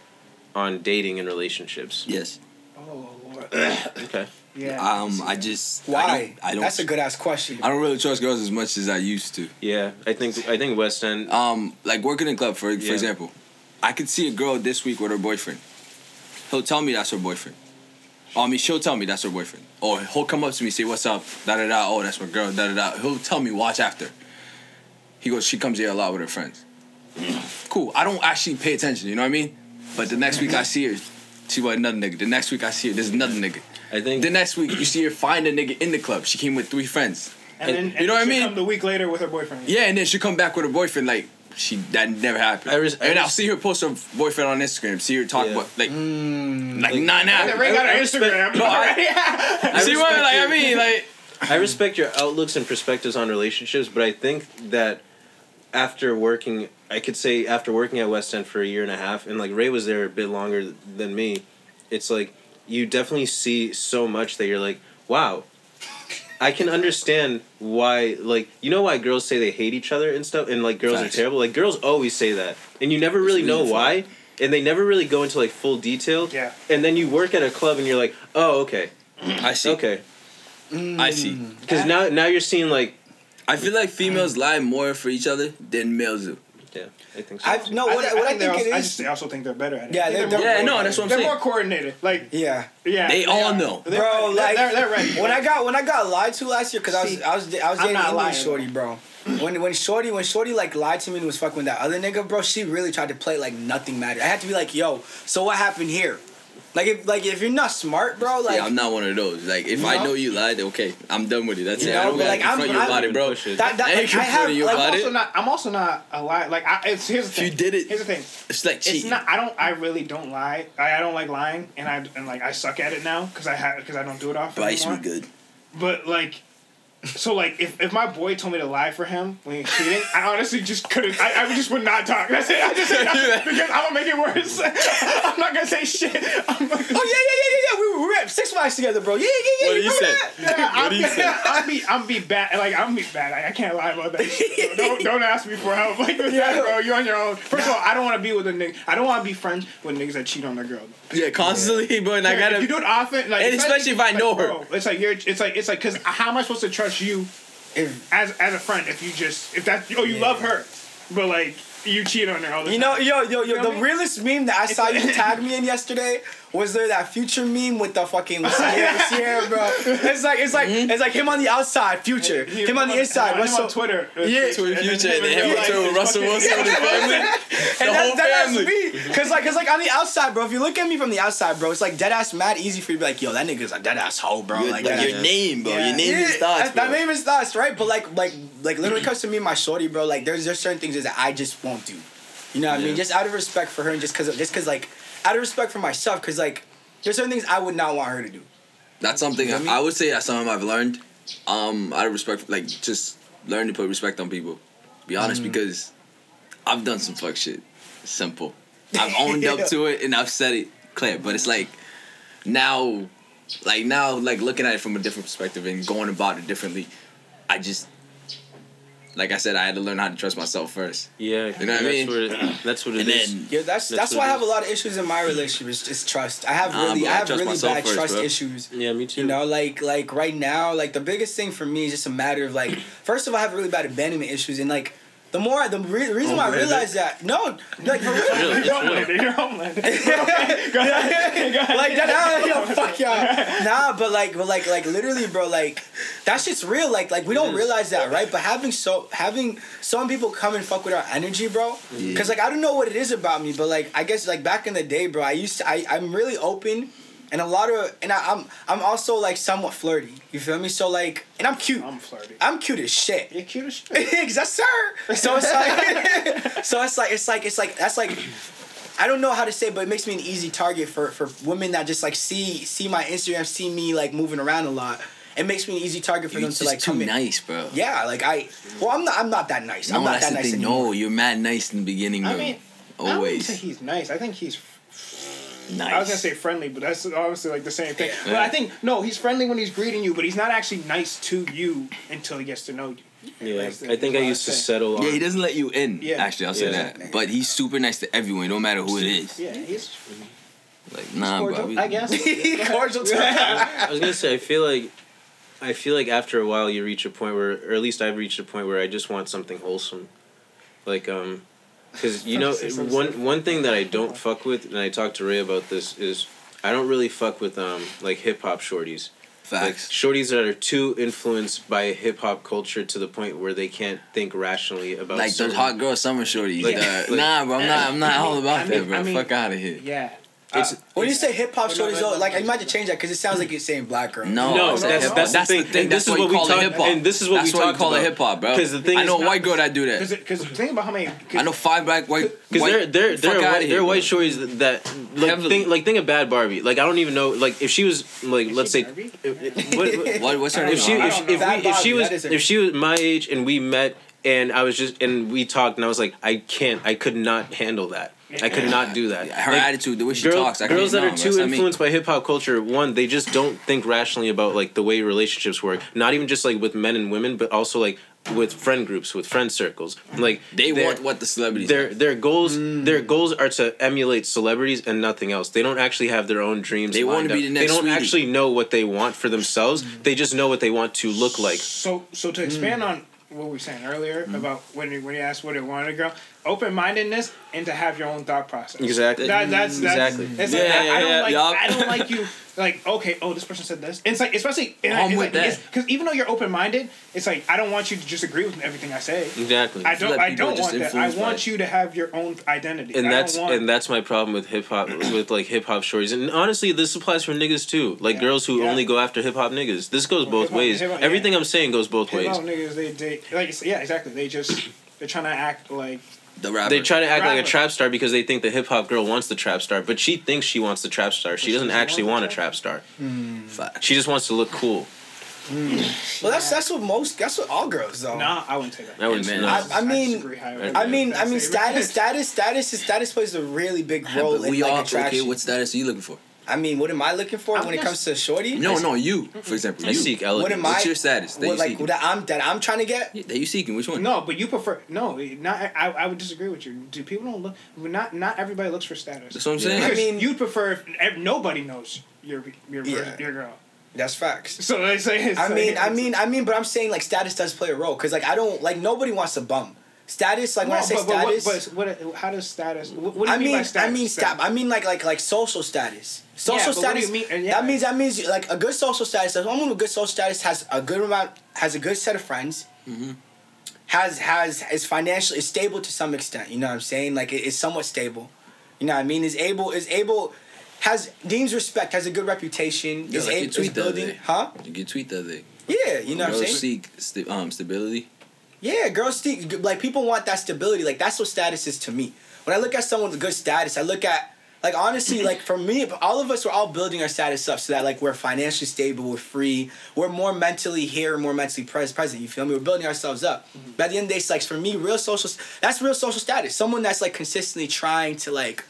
on dating and relationships? Yes. oh Lord. Okay. Yeah. Um. I just. Why? I don't. I don't That's a good ass question. I don't really trust girls as much as I used to. Yeah, I think I think West End. Um, like working in club for for example, I could see a girl this week with her boyfriend. He'll tell me that's her boyfriend. Or, I mean, she'll tell me that's her boyfriend. Or he'll come up to me say, "What's up?" Da da da. Oh, that's my girl. Da da da. He'll tell me, "Watch after." He goes, "She comes here a lot with her friends." cool. I don't actually pay attention. You know what I mean? But the next week I see her, she was another nigga. The next week I see her, there's another nigga. I think The next week you see her find a nigga in the club. She came with three friends. and then, you and know what I she mean? Come the week later with her boyfriend. Yeah, and then she come back with her boyfriend. Like she that never happened. I res- I and I'll see her post her boyfriend on Instagram. See her talk Yeah. about like Mm. like Like- nine And hours. Ray got I- her I respect- Instagram. No, I- I see what respect like I your- mean like I respect your outlooks and perspectives on relationships, but I think that after working, I could say after working at West End for a year and a half, and like Ray was there a bit longer than me, it's like you definitely see so much that you're like, wow, I can understand why, like, you know why girls say they hate each other and stuff, and like girls Facts. are terrible? Like, girls always say that, and you never really know why, and they never really go into like full detail. Yeah. And then you work at a club and you're like, oh, okay, I see. okay. I see. Because mm. now, now you're seeing like, I feel like females mm. lie more for each other than males do. Yeah, I think so. I no what I, what I think they're it also, I just I also think they're better at it. Yeah, I think they're- more they're- Yeah, no, coordinated. that's what I'm saying. they're more coordinated. Like yeah. yeah, They all are. know. They're, Bro, they're, like they're, they're ready. when I got when I got lied to last year because I was I was I was I'm dating not an Indian lying, shorty, bro. When when shorty when shorty like lied to me and was fucking with that other nigga, bro, she really tried to play like nothing mattered. I had to be like, yo, so what happened here? Like if like if you're not smart, bro, like yeah, I'm not one of those. Like if You I know? know you lied, okay, I'm done with it. That's You it. I don't but, gotta like, I'm- confront you I'm- about it, bro. Push that, that I ain't like, I have confronting you like, about I'm also not. I'm also not a lie. Like I, it's here's the If thing. you did it- Here's the thing. It's like It's not. I don't. I really don't lie. I, I don't like lying, and I and like I suck at it now because I have because I don't do it often Bryce, we anymore. good. But like, so like, if, if my boy told me to lie for him when he's cheating, I honestly just couldn't. I, I just would not talk. That's it. I just because I'm gonna make it worse. I'm not gonna say shit. I'm like, Oh yeah, yeah, yeah, yeah, yeah. We, we read yeah, Six Flags together, bro. Yeah, yeah, yeah. What did he remember say? that? Yeah, I'm, do you say? I'm be I'm be bad like I'm be bad. I, I can't lie about that. shit. don't don't ask me for help like with that, Yeah. bro. You're on your own. First of all, I don't want to be with a nigga. I don't want to be friends with niggas that cheat on their girl. Yeah, constantly, bro. And I gotta. you do it often, like And especially if I like, know her. bro, it's like you're. It's like it's like because how am I supposed to trust you If- as as a friend if you just if that oh you love her, but like you cheat on her all the You time. know, yo, yo, yo, know the I mean? realest meme that I saw you tag me in yesterday was there that future meme with the fucking with Ciara, with Ciara, bro. It's like it's like mm-hmm. it's like him on the outside, future, He- him on the inside. him Russell on Twitter. Yeah. Twitter And future and then him like, too, his Russell Wilson with his family. And The that's, whole that family. me. Cause like, cause like on the outside, bro. If you look at me from the outside, bro, it's like dead ass mad easy for you to be like, yo, that nigga's a dead ass hoe, bro. Your, like like, your name, bro. Yeah. Your name Yeah, is thoughts, that, bro. that name is thoughts, right? But like, like, like, literally comes to me and my shorty, bro. Like, there's there's certain things that I just won't do. You know what I mean? Just out of respect for her, and just cause, of, just cause, like, out of respect for myself, cause like, there's certain things I would not want her to do. That's something You know what I I, would say that's something I've learned. Um, out of respect, like just learn to put respect on people. Be honest, Mm-hmm. because I've done some fuck shit. Simple. I've owned up to it and I've said it clear. But it's like now, like now, like looking at it from a different perspective and going about it differently. I just, like I said, I had to learn how to trust myself first. Yeah, You know what I that's mean? what it, that's what it And is. then Yeah, that's that's, That's why I what it have a lot of issues in my relationship. Is just trust. I have really, bro, I I have really bad first, trust bro. issues. yeah, me too. You know, like like right now, like the biggest thing for me is just a matter of like, first of all, I have really bad abandonment issues, and like the more I, the re- reason why I really? realized that no, like for real, real, it's You're real. homeland. You're homeland. like that, yo, fuck y'all. Nah, but like, but like, like literally, bro, like that shit's real. Like, like we don't realize that, right? But having so having some people come and fuck with our energy, bro. Cause like I don't know what it is about me, but like I guess like back in the day, bro, I used to I I'm really open. And a lot of, and I, I'm, I'm also like somewhat flirty. You feel me? So like, and I'm cute. I'm flirty. I'm cute as shit. You're cute as shit. yes, sir. So it's like, so it's like, it's like, it's like, that's like, I don't know how to say, but it makes me an easy target for for women that just like see see my Instagram, see me like moving around a lot. It makes me an easy target for you're them to like too come in. nice, bro. Yeah, like I, well, I'm not, I'm not that nice. No, I'm not that's that the nice thing. No, you're mad nice in the beginning, bro. I mean, I wouldn't Always he's nice. I think he's. Nice. I was gonna say friendly, but that's obviously like the same thing. But I think no, he's friendly when he's greeting you, but he's not actually nice to you until he gets to know you. Yeah, the- I think I what used to say. settle on. Yeah, he doesn't let you in. Yeah. Actually, I'll say Yeah. that. But he's super nice to everyone, no matter who it is. Yeah, he's friendly. Like, nah, bro. cordial, we- I guess. Cordial to I was gonna say I feel like I feel like after a while you reach a point where, or at least I've reached a point where I just want something wholesome, like um, because you know one one thing that I don't fuck with, and I talked to Ray about this is I don't really fuck with um like hip hop shorties. Like Facts. shorties that are too influenced by hip hop culture to the point where they can't think rationally about Like those certain- hot girl summer shorties. Like- uh, like- nah, bro. I'm not. I'm not all about I mean- that, bro. I mean- Fuck out of here. Yeah. It's- Uh, When you say hip hop No, no, shorties, though, like no. you might have to change that because it sounds like you're saying black girl. No, No, that's, no, that's, that's, that's the the thing. thing. And this is what we call it hip hop. And this is what we you call it about. hip hop, bro. Because the thing I is know a white girl that do that. because think about how many. I know five black white. Because they're they're they're white, here, they're white shorties that, that like think like think of Bhad Bhabie. Like I don't even know like if she was like let's say what, what- What, what's her name? if she I if, she- if, we, if she was that is a- if she was my age and we met and I was just and we talked and I was like I can't I could not handle that. I could not do that. Her Like, attitude, the way she girl- talks. I girls that are too bro. I mean, influenced by hip hop culture, one, they just don't think rationally about like the way relationships work. Not even just like with men and women, but also like with friend groups, with friend circles. Like They want what the celebrities. their have. their goals Mm. their goals are to emulate celebrities and nothing else. They don't actually have their own dreams. They wanna be up. the next They don't Sweetie. actually know what they want for themselves. They just know what they want to look like. So so to expand Mm. on what we were saying earlier about when you when you asked what it wanted to girl, open mindedness and to have your own thought process. Exactly. That, that's, that's Exactly. It's Yeah, like, I, yeah, I don't yeah, like yup. I don't like you like okay oh this person said this. It's like especially I'm with that. because even though you're open minded, it's like I don't want you to just agree with everything I say. Exactly. I don't I don't want that. I want it. you to have your own identity. and I that's want, and that's my problem with hip hop with like hip hop shorties. And honestly, this applies for niggas too. Like Yeah. girls who Yeah. only go after hip hop niggas. This goes both hip-hop- ways. hip-hop- yeah. Everything I'm saying goes both hip ways. hop niggas they they like yeah exactly they just they're trying to act like the rapper. They try to act like a trap star because they think the hip hop girl wants the trap star, but she thinks she wants the trap star. She she doesn't doesn't actually want want a trap star. Hmm. Facts. She just wants to look cool. Hmm. Well, that's that's what most that's what all girls though. nah I wouldn't say that. I wouldn't man, no. I, I mean. I mean, I mean, status, status, status, status plays a really big role but in we like all attraction. okay. What status are you looking for? I mean, what am I looking for I'm when it comes to shorty? No, no, you. For example, I you. seek What am I? What's your status that what, you like seeking? that I'm that I'm trying to get? Yeah, that you seeking? Which one? No, but you prefer no. Not I. I would disagree with you. Do people don't look? Not not everybody looks for status. That's what I'm saying. I mean- you'd prefer if nobody knows your your Yeah. your girl. That's facts. So they say. It's I like- mean, I mean, I mean, but I'm saying like status does play a role because like I don't like nobody wants a bum. Status, like when I say but, but status, what, but what? How does status? What, what do you I mean, mean, by status? I mean, stat, I mean, like, like, like social status. Social Yeah, but what do status. mean- yeah. That means that means like a good social status. Someone with good social status has a good amount, has a good set of friends. Mm-hmm. Has has is financially is stable to some extent. You know what I'm saying? Like it is somewhat stable. You know what I mean? Is able is able. Has deems respect, has a good reputation, Yeah, is, like a, is tweet the building, day. huh? You tweet the other day. Yeah, you know what I'm Girls saying. seek um, stability. Yeah, girls seek like people want that stability. Like that's what status is to me. When I look at someone with good status, I look at like honestly, like for me, all of us we're all building our status up so that like we're financially stable, we're free, we're more mentally here, more mentally pres- present. You feel me? We're building ourselves up. But at the end of the day, it's like for me, real social that's real social status. Someone that's like consistently trying to like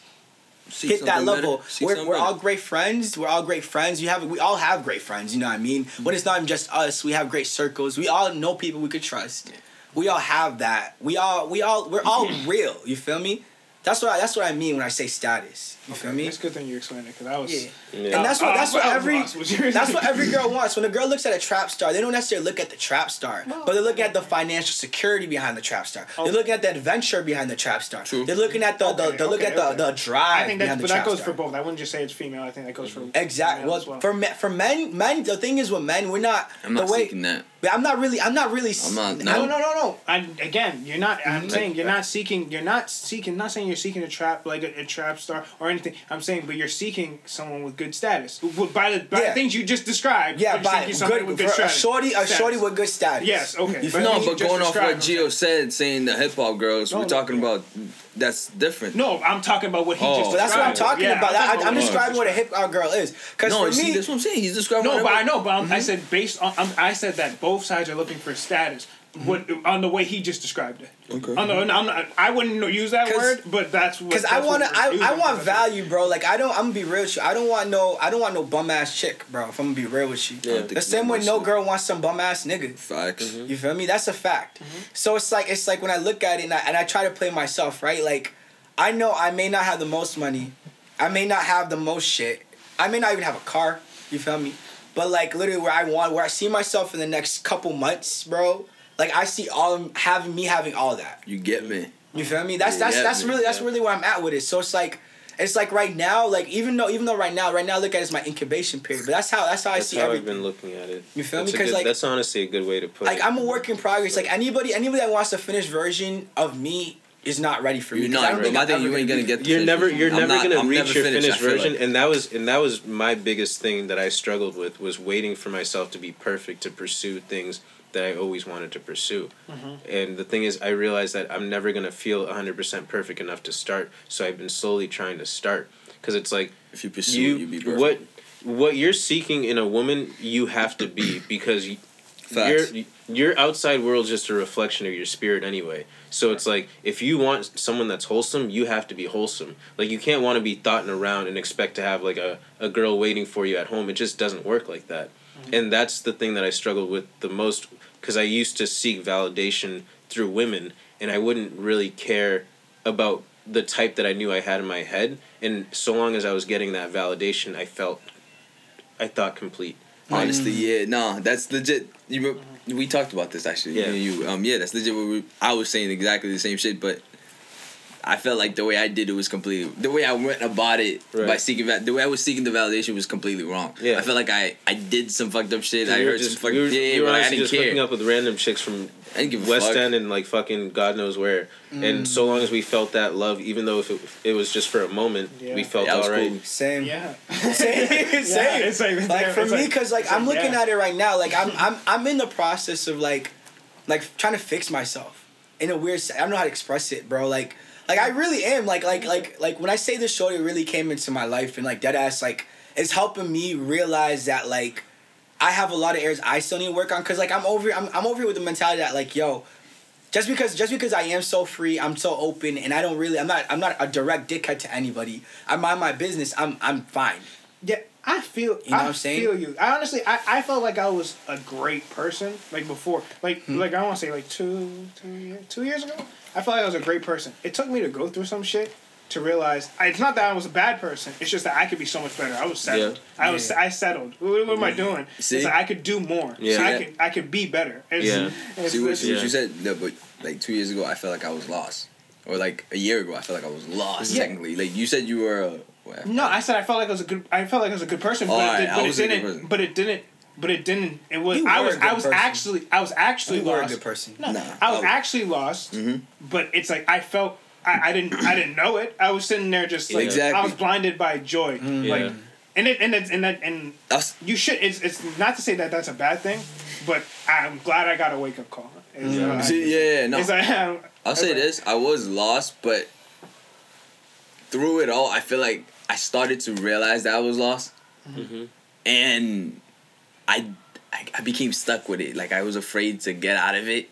Seek hit that level. We're, we're all great friends. We're all great friends. You have we all have great friends. You know what I mean? When it's not just us, we have great circles. We all know people we could trust. We all have that. We all we all we're all real. You feel me? That's what I, that's what I mean when I say status. You feel me? It's good thing you explained it because I was. Yeah. Yeah. And that's what that's what every lost. What you were that's what every girl wants. When a girl looks at a trap star, they don't necessarily look at the trap star, but they're looking at the financial security behind the trap star. They're oh. looking at the adventure behind the trap star. True. They're looking at the, the they're looking at the, okay. the drive I think that, behind but the that goes star. for both. I wouldn't just say it's female. I think that goes for Exactly. Well, well. for men, for men, men. The thing is with men, we're not. I'm not the way, seeking that. But I'm not really. I'm not really. I'm not- s- no. No, no, no, no. And again, you're not. I'm Mm-hmm. saying you're not seeking. You're not seeking. Not saying you're seeking a trap like a, a trap star or anything. I'm saying, but you're seeking someone with good status. W- By the by Yeah. the things you just described. Yeah, you're by seeking someone good, with for a shorty, a Status. shorty with good status. Yes. Okay. You feel No, but going off what described Gio said, saying the hip hop girls, No, we're no, talking yeah. about that's different. No, I'm talking about what he Oh. just. But that's what I'm talking Yeah, about. I'm I, talking I'm describing what a hip hop girl is. Because no, for you see, me, that's what I'm saying. He's describing. No, but I know, but I'm, Mm-hmm. I said based on. I'm, I said that both sides are looking for status. Mm-hmm. What on the way he just described it. Okay. On the, I'm not, I wouldn't use that word, but that's what. Because I want to, I, I want value, bro. Like I don't, I'm gonna be real with you. I don't want no, I don't want no bum ass chick, bro. If I'm gonna be real with you, Yeah. the same way no girl wants some bum ass nigga. Facts. You feel me? That's a fact. Mm-hmm. So it's like it's like when I look at it and I, and I try to play myself, right? Like I know I may not have the most money, I may not have the most shit, I may not even have a car. You feel me? But like literally where I want, where I see myself in the next couple months, bro. Like I see all having me having all that. You get me. You feel me? That's Yeah, that's that's man, really that's yeah. really where I'm at with it. So it's like it's like right now, like even though even though right now, right now I look at it as my incubation period. But that's how that's how I see how I've everything. been looking at it. You feel me? That's a 'Cause, good- like- that's honestly a good way to put Like it. Like I'm a work in progress. Like anybody anybody that wants a finished version of me is not ready for me. You're 'cause I not, don't bro. I think you ain't gonna get. The you're finished never you're I'm never not- gonna I'm reach never your finished, finished version like. and that was and that was my biggest thing that i struggled with was waiting for myself to be perfect to pursue things that i always wanted to pursue mm-hmm. and the thing is i realized that i'm never gonna feel 100% perfect enough to start so i've been slowly trying to start because it's like If you pursue, you it, you be perfect. what what you're seeking in a woman you have to be because you, Facts. your your outside world's just a reflection of your spirit anyway. So it's like if you want someone that's wholesome, you have to be wholesome. Like you can't want to be thoughting around and expect to have like a, a girl waiting for you at home. It just doesn't work like that. Mm-hmm. And that's the thing that I struggled with the most because I used to seek validation through women and I wouldn't really care about the type that I knew I had in my head and so long as I was getting that validation, I felt I thought complete. Mm-hmm. Honestly, yeah, no, that's legit. You, mm-hmm. we talked about this actually. Yeah. Yeah. you, um, yeah, that's legit. What we, I was saying exactly the same shit, but I felt like the way I did it was completely the way I went about it by seeking va- the way I was seeking the validation was completely wrong. Yeah. I felt like I I did some fucked up shit. I You were heard just, some fucked you were, yeah, you were but I didn't just hooking up with random chicks from I didn't give a West fuck. End and like fucking God knows where. And so mm. long as we felt that love, even though if it, it was just for a moment, Yeah. we felt Yeah, alright. cool. Same. Yeah. Same. Same. it's like- like for it's me, cause like it's I'm like, looking yeah. at it right now. Like I'm I'm I'm in the process of like, like trying to fix myself in a weird. I don't know how to express it, bro. Like like I really am. Like like like like when I say this shorty really came into my life and like dead ass like it's helping me realize that like I have a lot of areas I still need to work on. Cause like I'm over I'm I'm over here with the mentality that like yo. Just because, just because I am so free, I'm so open, and I don't really, I'm not, I'm not a direct dickhead to anybody. I mind my business. I'm, I'm fine. Yeah, I feel. You know I what I'm saying? feel you. I honestly, I, I felt like I was a great person like before. Like Hmm. like I want to say like two two years two years ago. I felt like I was a great person. It took me to go through some shit to realize I, it's not that I was a bad person. It's just that I could be so much better. I was settled. I was Yeah. I settled. What, what am I doing? See? It's like I could do more. Yeah. I could I could be better. It's, Yeah. it's- See what, it's- see what Yeah. you said? No, but like two years ago, I felt like I was lost, or like a year ago, I felt like I was lost. Yeah. Technically, like you said, you were. A, what? No, I said I felt like I was a good. I felt like I was a good person, but, Alright, it, did, I but it was a good didn't. But it didn't. But it didn't. It was. You I were a was. good I was person. actually. I was actually You were a lost. good person. No, Nah, I was oh. actually lost. Mhm. But it's like I felt. I, I didn't. I didn't know it. I was sitting there just like Exactly. I was blinded by joy. Mm. Like, Yeah. and it and it, and that and That's, you should. It's it's not to say that that's a bad thing, but I'm glad I got a wake up call. It's, uh, see, yeah, yeah, no. it's like, I'll say this: I was lost, but through it all, I feel like I started to realize that I was lost, Mhm. and I, I I became stuck with it. Like I was afraid to get out of it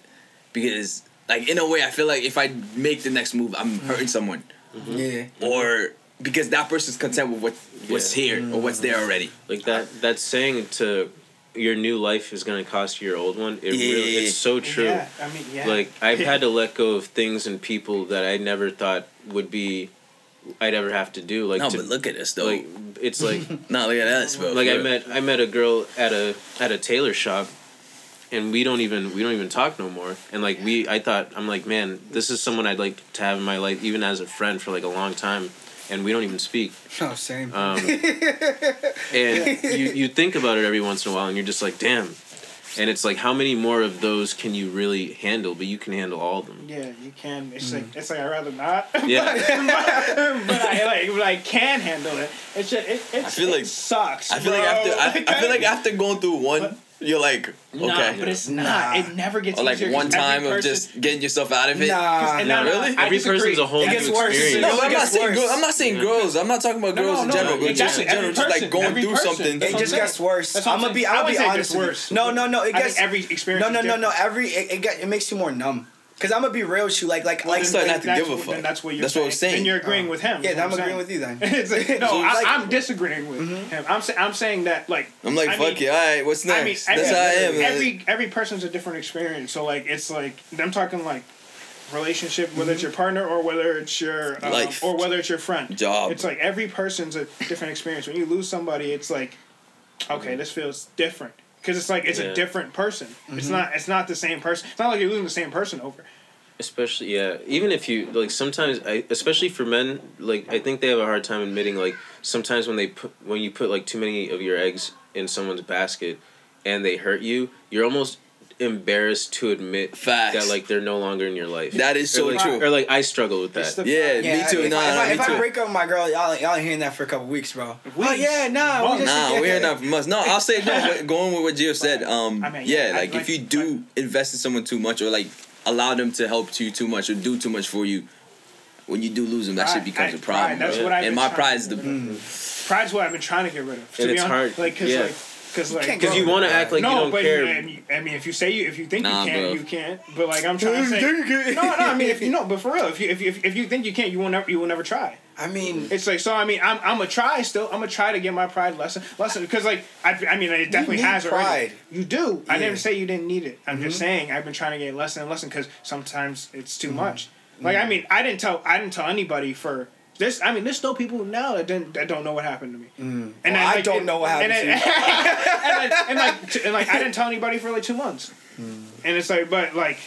because, like, in a way, I feel like if I make the next move, I'm mm-hmm. hurting someone, mm-hmm. Yeah. Mm-hmm. or because that person's content with what what's Yeah. here or what's there already. Like that that saying to your new life is gonna cost you your old one. It really Yeah. it's so true. Yeah, I mean, yeah. Like I've had to let go of things and people that I never thought would be I'd ever have to do. Like No, to, but look at us though. like it's like no, look at us, bro. like I met I met a girl at a at a tailor shop and we don't even we don't even talk no more. And like we I thought I'm like, man, this is someone I'd like to have in my life even as a friend for like a long time and we don't even speak. Oh, same. Um, and you, you think about it every once in a while and you're just like, damn. And it's like, how many more of those can you really handle? But you can handle all of them. Yeah, you can. It's mm. like it's like I'd rather not. Yeah. but, but I like but I can handle it. It's just it, it, I feel it like- sucks. I feel like after I, I feel like after going through one, you're like okay. Nah, but it's Nah. not. It never gets or like easier 'cause one every time of person- just getting yourself out of it. Nah, and nah. no, no, Really? I Every disagree. person's a whole It new gets worse. experience. No, It but I'm not saying worse. girls. I'm not saying Yeah. girls. I'm not talking about No, girls no, in no, general. But just in general, Every just like going every through person. something. That's It just gets worse. I'm I'm gonna be. saying. I I'll be wouldn't say it honest worse. No, no, no. It gets. every experience. No, no, no, no. Every it, it, it makes you more numb. Cause I'm gonna be real with you. Like, like, Well, like. I'm not to give a fuck. Then that's what you're That's what I'm saying. And you're agreeing with him. yeah, is then I'm what agreeing with you then. Mm-hmm. Like, no, I, Like- I'm disagreeing with him. I'm saying I'm saying that like I'm like, I fuck mean- it. All right, what's I mean, next? every, That's how I am. man. every every person's a different experience. So like, it's like I'm talking like relationship, whether it's your partner or whether it's your um, Life. or whether it's your friend. Job. It's like every person's a different experience. When you lose somebody, it's like, okay, this feels different because it's like it's Yeah. a different person. It's mm-hmm. not it's not the same person. It's not like you're losing the same person over. Especially, yeah. Even if you like, sometimes I, especially for men, like I think they have a hard time admitting like sometimes when they put when you put like too many of your eggs in someone's basket, and they hurt you, you're almost embarrassed to admit Facts. that like they're no longer in your life. That is Or, so like, true. Or like I struggle with that. the Yeah, fact. me too. If, Nah, I, if, nah, I, me if I too. break up with my girl, y'all, y'all ain't hearing that for a couple weeks, bro. Weeks? Oh yeah, nah, we Months. just Nah, we're not from us. No, I'll say no. going with what Gio said, um, I mean, yeah, yeah, I- like, like- if you do invest in someone too much or like allow them to help you too much or do too much for you, when you do lose them, that shit Pride- becomes a pride, problem. that's bro. what I've and been my trying pride to is the get. Pride's what I've been trying to get rid of. To And be it's honest. hard. Like, cause Yeah. like, cause like, Because you Bro, want to act like no, you don't but care. I mean, I mean, if you say you, if you think Nah, you can't, bro. you can't. But like, I'm trying to say, no, no. I mean, if you know, but for real, if you if you if you think you can't, you will never you will never try. I mean, It's like so. I mean, I'm I'm gonna try still. I'm gonna try to get my pride lesson lesson because like I I mean it definitely need has already. pride. You do. I didn't say you didn't need it. I'm just Mm-hmm. saying I've been trying to get lesson and lesson because sometimes it's too much. Mm-hmm. Like I mean, I didn't tell I didn't tell anybody for. This, I mean, there's still people now that didn't that don't know what happened to me. And Well, I don't know what happened and to then- and, like, and like, t- and like, I didn't tell anybody for like two months. Mm. And it's like, but like,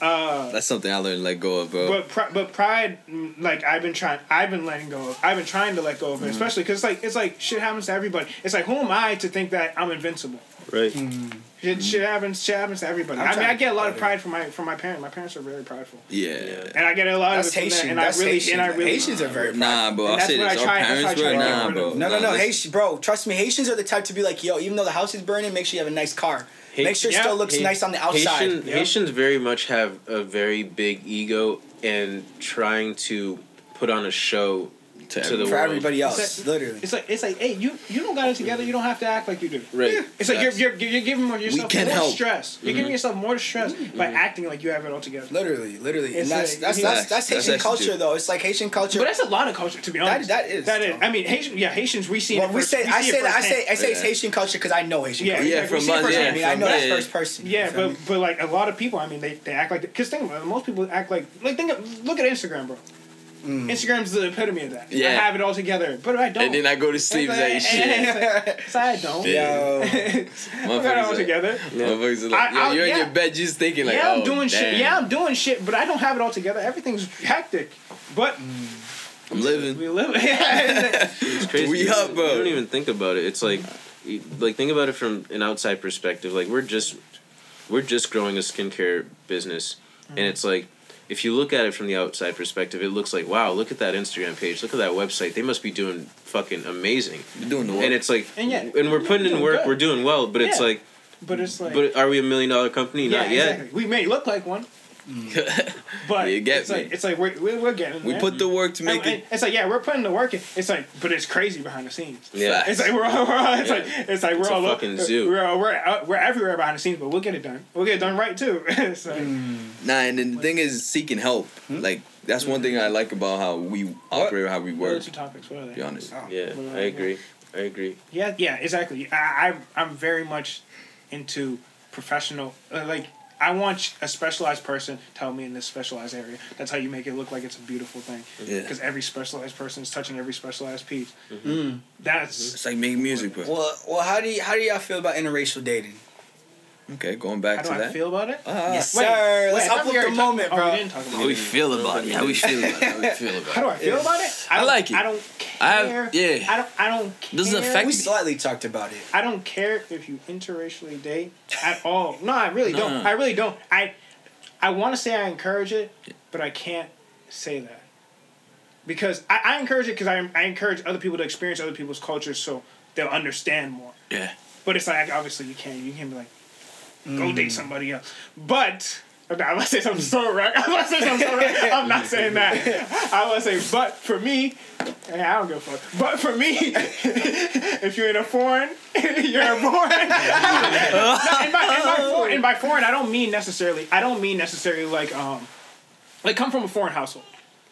uh, That's something I learned to let go of, bro. but pri- but pride, mm, like I've been trying, I've been letting go of. I've been trying to let go of it, especially because like it's like shit happens to everybody. It's like who am I to think that I'm invincible? right. Shit, shit happens. Shit happens to everybody. I'm I mean, I get a lot of pride from my from my parents. My parents are very prideful, yeah. and I get a lot that's of it from Haitian. And That's I really Haitian. and I really Haitians are very Nah, bro. I'll that's say this. Our try- parents, what I bro. try to get Nah, bro. No, no, no, listen. Haitian, bro. Trust me, Haitians are the type to be like, yo, even though the house is burning, make sure you have a nice car. Ha- make sure it yeah. still looks Ha- nice on the outside. Haitian, Yeah. Haitians very much have a very big ego and trying to put on a show To, To the everyone. for world. everybody else. It's like- literally. It's like it's like, hey, you you don't got it together. You don't have to act like you do. Right. It's like you're, you're you're giving yourself can more help. stress. You're giving mm-hmm. yourself more stress by mm-hmm. acting like you have it all together. Literally, literally, It's and that's like- that's that's, that's That's Haitian actually culture though. It's like Haitian culture. But that's a lot of culture, to be honest. that is, That is. though. I mean, Haitian. Yeah, Haitians. We see. well, it we first- say I see it say that I say firsthand. I say it's Haitian culture because I know Haitian Yeah, culture. Yeah, exactly. from We us, firsthand. I mean, I know that's first person. Yeah, but but like a lot of people, I mean, they, they act like because think about it, most people act like like think of, look at Instagram, bro. Mm. Instagram's the epitome of that. Yeah. I have it all together, but I don't. And then I go to sleep It's and like, say shit. it's like, I don't. Yeah. Yo. I got it all Motherfuckers are- together. Motherfuckers are like, I- yo, I'll- you're yeah. in your bed just thinking like, yeah, I'm oh, doing shit. Yeah, I'm doing shit, but I don't have it all together. Everything's hectic. But I'm living. we live. It's crazy. We up, bro. You don't even think about it. It's like, like think about it from an outside perspective. Like we're just, we're just growing a skincare business, and it's like, if you look at it from the outside perspective, it looks like wow, look at that Instagram page, look at that website. They must be doing fucking amazing. You're doing the work. And it's like, And yeah, and we're putting in work, good. we're doing well, but it's like, but it's like. but are we a million dollar company? yeah, Not yet. exactly. We may look like one, but You get it's me. like it's like we're we're, we're getting we there. put the work to make and it. it's like yeah, we're putting the work in. It's like, but it's crazy behind the scenes. Yeah. It's like we're all, we're all it's Yeah. like it's like we're It's a all fucking zoo. We're all, we're uh, we're everywhere behind the scenes, but we'll get it done. We'll get it done right too. it's like, Nah, and then the thing is seeking help. Like that's one thing I like about how we operate, how we work. what are the work. two topics? What are they? be honest. Yeah, I agree. I agree. Yeah, yeah, exactly. I, I I'm very much into professional. Uh, like I want a specialized person to help me in this specialized area. That's how you make it look like it's a beautiful thing. Yeah. Because every specialized person is touching every specialized piece. Mm. That's It's like making music, bro. Well, well, how do you how do y'all feel about interracial dating? Okay, going back how do to I that. feel about it. Ah, Yes, Wait, sir. wait, Let's I thought uplift the moment, talked- oh, bro. we didn't talk about How we feel about it? How we feel about it? How we feel about How do? I feel about it? I don't- like it. I don't I have- care. yeah. I don't. I don't care. Doesn't affect We me. slightly talked about it. I don't care if you interracially date at all. No, I really don't. No. I really don't. I I want to say I encourage it, but I can't say that because I, I encourage it because I I encourage other people to experience other people's cultures so they'll understand more. Yeah. But it's like obviously you can't you can't be like go Mm. date somebody else. But I'm gonna say something so right. I'm gonna say something so right. I'm not saying that. I to say, but for me, I don't give a fuck. But for me, if you're in a foreign, you're born. No, and, by, and, by for, and by foreign, I don't mean necessarily. I don't mean necessarily like um, like come from a foreign household.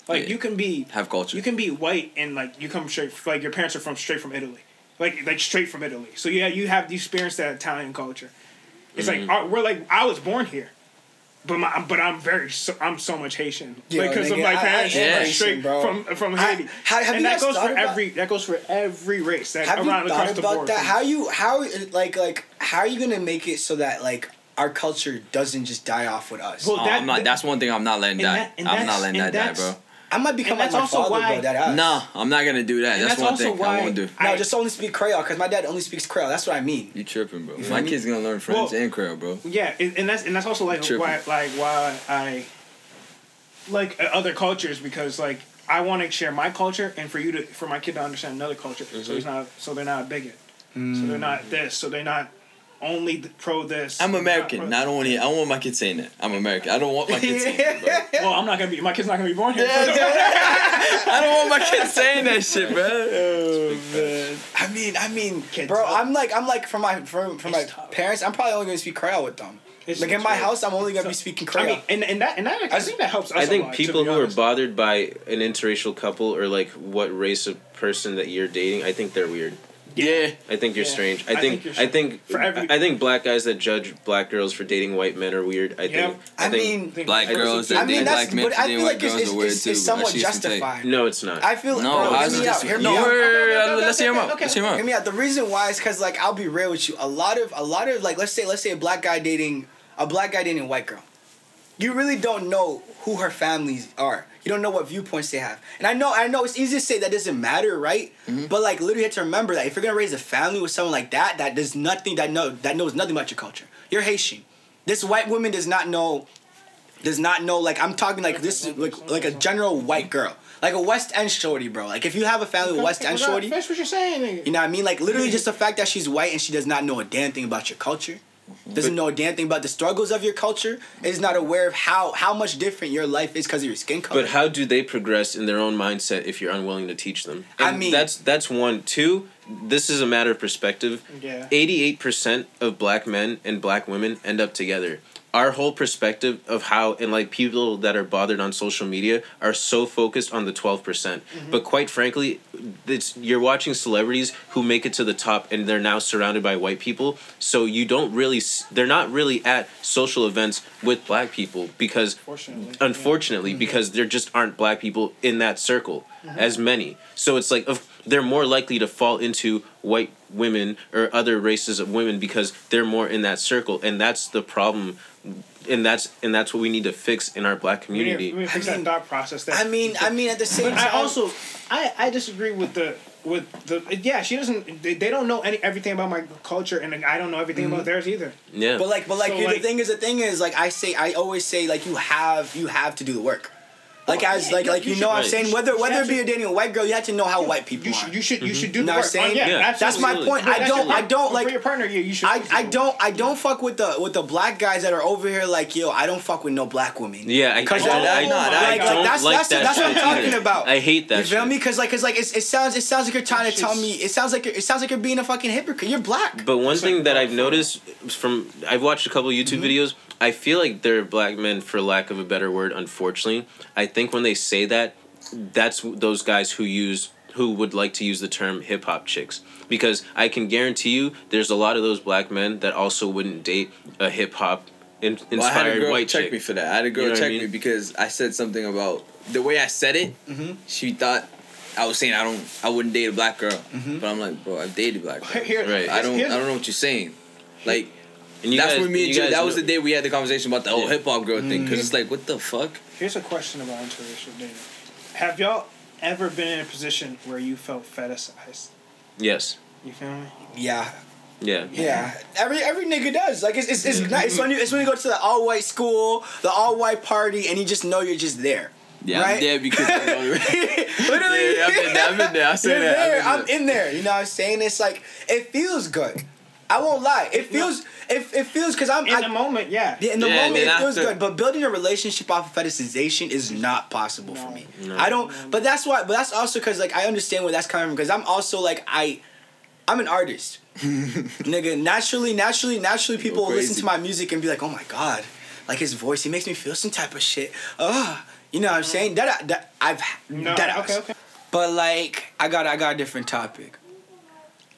Like Yeah. you can be Have culture. you can be white and like you come straight like your parents are from straight from Italy, like like straight from Italy. So yeah, you have you experience that Italian culture. It's like Mm-hmm. uh, we're like I was born here, but my but I'm very so, I'm so much Haitian Yo, because of nigga, my I- I parents am are Haitian, straight bro. from from I- Haiti. how- have and you that goes for about- every that goes for every race that Have you thought the about that? How you how like like how are you gonna make it so that like our culture doesn't just die off with us? Well, Oh, that- I'm not. That's one thing I'm not letting die. that- I'm not letting that die, bro. I might become and like that's my also father, why- bro. That ass. Nah, I'm not gonna do that. That's, that's one also thing why- I won't do. No, I- just only speak Creole because my dad only speaks Creole. That's what I mean. You tripping, bro. feel My kid's gonna learn French Well- and Creole, bro. Yeah, and and that's and that's also like why like why I like uh, other cultures because like I want to share my culture and for you to for my kid to understand another culture so he's not so they're not a bigot so they're not this so they're not only pro this. I'm not American. pro- Not only I don't want my kid saying that. I'm American. I don't want my kid saying that, bro. Well, I'm not gonna be. My kid's not gonna be born here. I don't want my kid saying that shit, bro. Oh, I mean, I mean, Kids bro, up. I'm like, I'm like, from my from, from my tough. parents, I'm probably only gonna speak Creole with them. It's- like in my tough. house, I'm only gonna be So- speaking I mean, and, and that and that I, I think that helps us. I a think lot, people who are bothered by an interracial couple or like what race of person that you're dating, I think they're weird. Yeah. I think you're Yeah. strange. I I think think you're I think For every- I think black guys that judge black girls for dating white men are weird. I Yeah. think I think, mean, Black I girls think- that I mean, date that's, black men but for I dating feel white like it's, girls it's, are weird it's, too. it's somewhat that shit's some take. justified. no, it's not. I feel No, bro, I hear was me out. just Hear me no. out. wait, okay, Let's hear him okay, out. okay. Let's hear him Hear me out. The reason why is because like I'll be real with you. A lot of a lot of like let's say let's say a black guy dating a black guy dating a white girl. You really don't know who her families are. You don't know what viewpoints they have. And I know I know it's easy to say that doesn't matter, right? Mm-hmm. But like literally you have to remember that if you're gonna raise a family with someone like that, that does nothing that know that knows nothing about your culture. You're Haitian. This white woman does not know does not know like I'm talking like this like like a general white girl. Like a West End shorty, bro. Like if you have a family with West End shorty, That's what you're saying. nigga. you know what I mean? Like literally just the fact that she's white and she does not know a damn thing about your culture. Mm-hmm. doesn't know a damn thing about the struggles of your culture, is not aware of how how much different your life is because of your skin color. But how do they progress in their own mindset if you're unwilling to teach them? I mean- that's that's one. Two, this is a matter of perspective. Yeah. Eighty-eight percent of black men and black women end up together. Our whole perspective of how and like people that are bothered on social media are so focused on the twelve percent. Mm-hmm. But quite frankly, it's you're watching celebrities who make it to the top and they're now surrounded by white people. So you don't really they're not really at social events with black people because Fortunately, unfortunately because there just aren't black people in that circle as many so it's like they're more likely to fall into white women or other races of women because they're more in that circle and that's the problem and that's and that's what we need to fix in our black We need, community we need to fix I mean- that thought process. That I mean, I mean, at the same But time, I also, I, I disagree with the with the yeah. She doesn't. They, they don't know any everything about my culture, and I don't know everything about mm-hmm. theirs either. yeah But like, but like, So, like- the thing is, the thing is, like, I say, I always say, like, you have, you have to do the work. Like Oh, as yeah, like like you you know what I'm should- saying whether whether it be a dating a white girl you have to know how white people You should you should you should do mm-hmm. You the I'm work. saying? Oh, yeah, Yeah. That's my point. But I don't I don't like for like your partner. Yeah, you should. I, I don't I don't fuck with the with the black guys that are over here like yo I don't fuck with no black women. yeah I, Cause I, oh, I, I like, don't like that's like that's that that's what I'm shit talking either. about. I hate that You feel me? Cause like, cause like, it sounds, it sounds like you're trying to tell me. It sounds like you're, it sounds like you're being a fucking hypocrite. You're black. But one thing that I've noticed from I've watched a couple YouTube mm-hmm. videos, I feel like they're black men for lack of a better word. Unfortunately, I think when they say that, that's those guys who use who would like to use the term hip hop chicks because I can guarantee you there's a lot of those black men that also wouldn't date a hip hop in, inspired Well, I had a girl white check chick. me for that. I had a girl You know what I check mean? me because I said something about the way I said it. Mm-hmm. She thought I was saying I don't, I wouldn't date a black girl. Mm-hmm. But I'm like, bro, I've dated black girls. Here, Right. I don't, I don't know what you're saying. Like And you that's guys- when me and you Joe, guys that was the day we had the conversation about the whole Yeah. hip hop girl thing. Because Mm-hmm. it's like, what the fuck? Here's a question about interracial dating. Have y'all ever been in a position where you felt fetishized? Yes. You feel me? Yeah, Yeah. yeah. Every every nigga does. Like it's it's it's, not, it's when you it's when you go to the all white school, the all white party, and you just know you're just there. Yeah, Right? I'm there because Literally, Yeah, I'm in there, I've been there. I say You're that, I've there. been I'm in there. You know what I'm saying? It's like it feels good. I won't lie. It feels it, it feels because I'm In I, the moment, yeah. Yeah, in the Yeah, moment it feels after- good, but building a relationship off of fetishization is not possible for me. No. I don't. But that's why. But that's also because like I understand where that's coming from. Because I'm also like I, I'm an artist, nigga. Naturally, naturally, naturally, people will listen to my music and be like, oh my god, like his voice, he makes me feel some type of shit. Ugh. You know what I'm saying? That that I've No, that okay, okay. But like I got I got a different topic.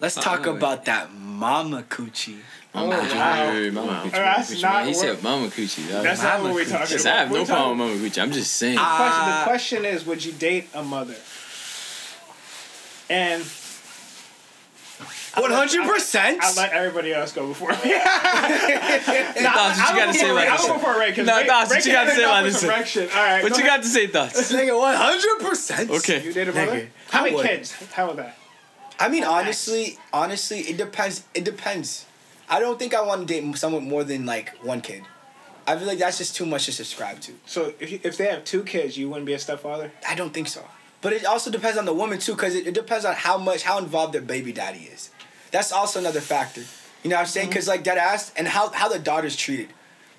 Let's talk Oh, about that mama coochie. Mama Oh, Coochie, wow. wait, wait, Mama Wow. Coochie, That's Mama Coochie, not. He said Mama Coochie. dog. That's not what we're talking Listen, about. I have no We're problem with Mama Coochie. I'm just saying. Ah. question, the Uh, question is, would you date a mother? And One hundred percent. I let everybody else go before me. Nah, Thoughts, what you got to say about I'll this? go for Ray because Nah, Ray, Thoughts, what you got to say end about this? some. All right. What go you ahead. got to say, Thoughts? Nigga, one hundred percent. Okay. You date a mother? How many kids? How was that? I mean, honestly, honestly, it depends. It depends. I don't think I want to date someone more than like one kid. I feel like that's just too much to subscribe to. So if you, if they have two kids, you wouldn't be a stepfather. I don't think so. But it also depends on the woman too, because it, it depends on how much how involved their baby daddy is. That's also another factor. You know what I'm saying? Mm-hmm. Because like that ass and how how the daughter's treated.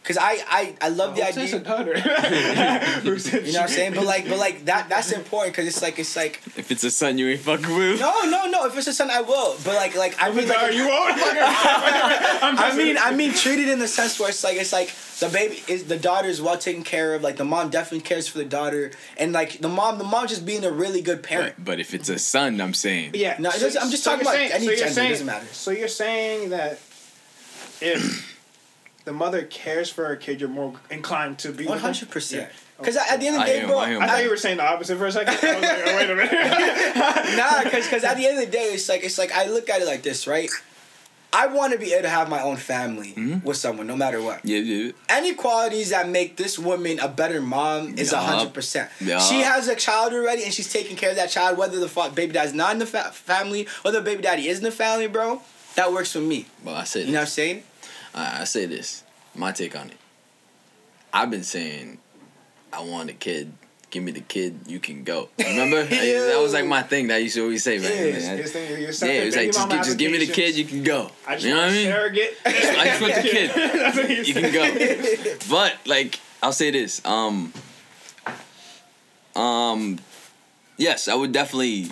Because I, I I love the Who says idea. daughter? Who said You know what I'm saying? But like but like that that's important because it's like it's like If it's a son, you ain't fucking with. no no no if it's a son I will but like like I mean like Are you won't? I'm I mean, I mean, treated in the sense where it's like it's like the baby is the daughter is well taken care of. Like the mom definitely cares for the daughter, and like the mom, the mom just being a really good parent. But, but if it's a son, I'm saying. Yeah. No, it doesn't- I'm just talking you're about any you're gender, it saying- doesn't matter. So you're saying that if the mother cares for her kid, you're more inclined to be One with them? hundred percent. Because at the end of the I day, am, bro, I. I thought you were saying the opposite for a second. I was like, oh, wait a minute. nah, because because at the end of the day, it's like it's like I look at it like this, right? I want to be able to have my own family Mhm. with someone, no matter what. Yeah, yeah. Any qualities that make this woman a better mom is a Yup. hundred percent. Yup. She has a child already, and she's taking care of that child, whether the fa- baby daddy's not in the fa- family or the baby daddy is in the family, bro. That works for me. Well, I said, You know what I'm saying? I, I say this. My take on it. I've been saying I want a kid give me the kid, you can go. Remember? I- that was like my thing that I used to always say, man. yes, you. You're Yeah, it was like just, just give me the kid, you can go. I just you know what I mean? surrogate. I just want the kid. You can go. But like I'll say this, um um yes, I would definitely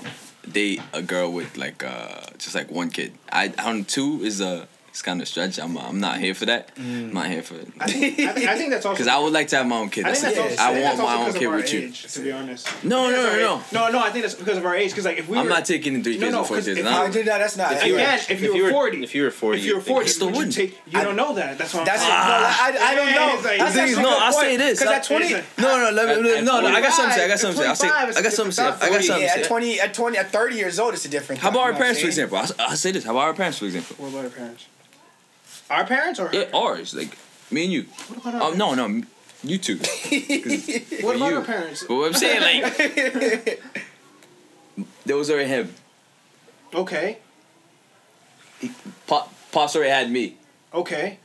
date a girl with like uh just like one kid. I on two is a it's kind of stretch. I'm I'm not here for that. I'm not here for it. I think, I think, I think that's also Because I would like to have my own kid. I think that's also, I think want that's my own because kid of our with you. age, to be honest. No, no, no, no. No, no, I think that's because of our age. Because like if we I'm were, not taking in three No, kids no, or four 'cause kids. if No. I I did that. That's not. If you were- again, if if you you were were- forty, if you were 40, if you were you forty, still would you wouldn't. take? You I- don't know that. That's what I'm That's it. No, I, I don't know. That's The thing actually is, a no, I'll point. say this. Because at That's- twenty, No, no, let me, no, no. I got something. to say, I got something. to say. I'll say. I got something. to say. I got thought. something. yeah, at twenty, at twenty, at thirty years old, it's a different. How about our you know what parents, for example? I'll, I'll say this. How about our parents, for example? What about our parents? Our parents or her Yeah, ours, like me and you. What about our Oh no, no, you two. What about you. our parents? But what I'm saying, like, was already him. Okay, Pop, Pops already had me. okay,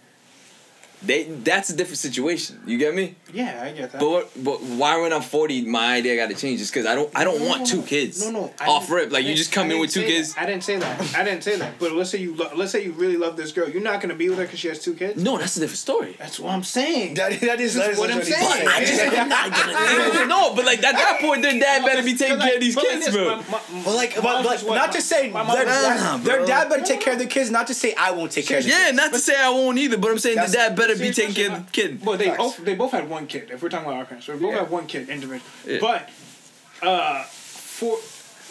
They, that's a different situation. You get me? Yeah, I get that. But what, but why when I'm 40, my idea got to change? Just because I don't I don't No, want no, two no. kids. No, no. I Off rip, like you just come in with two kids. that. I didn't say that. I didn't say that. But let's say you lo- let's say you really love this girl. You're not gonna be with her because she has two kids. No, that's a different story. That's what I'm saying. That, that is, This that is is what I'm he's saying. But I just I'm not gonna deal with no, but like at that point, their dad better be taking care of these kids, this, bro. my- my- But like, but, mom what- not my- to say their, dad, their dad better take care of their kids. Not to say I won't take care of their Yeah, not to say I won't either, but I'm saying the dad better be taking care of the kid. Well, they Facts. both they both had one kid. If we're talking about our parents, we both Yeah. had one kid individually. Yeah. But uh, for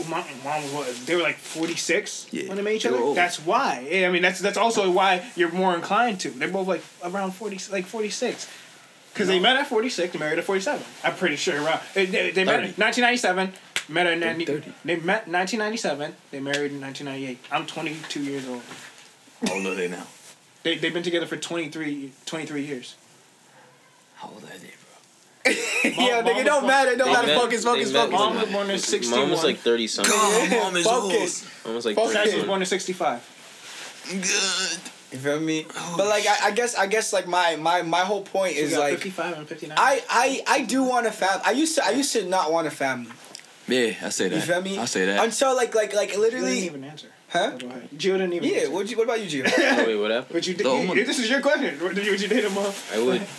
my mom was what they were like forty six Yeah. when they met each other. That's why. I mean, that's that's also why you're more inclined to. They're both like around forty, like forty six. Because they met at 46, they married at 47. I'm pretty sure. Around, they, they, they met in 1997, met in 90, 30. they met in 1997, they married in 1998. I'm 22 years old. How old are they now? They, they've been together for 23, 23 years. How old are they, bro? yeah, Mom nigga, don't born- matter. Don't They matter. met- Focus, focus, focus. Mom was born in 61. Mom was like 30 something. God, mom is old. Focus. Mom was like Focus. 30 Dad was born in 65. Good. You feel me? Oh, but like, I, I guess, I guess, like my my my whole point So is like, 55 and 59. I I I do want a fam. I used to I used to not want a family. Yeah, I say that. You feel me? I say that. Until like like like Gio didn't literally, even answer. huh? Go. Gio didn't even Yeah. What you? What about you, Gio? Oh, wait, what happened? Would you, The you, this is your question. Would you, would you date a mom? I would.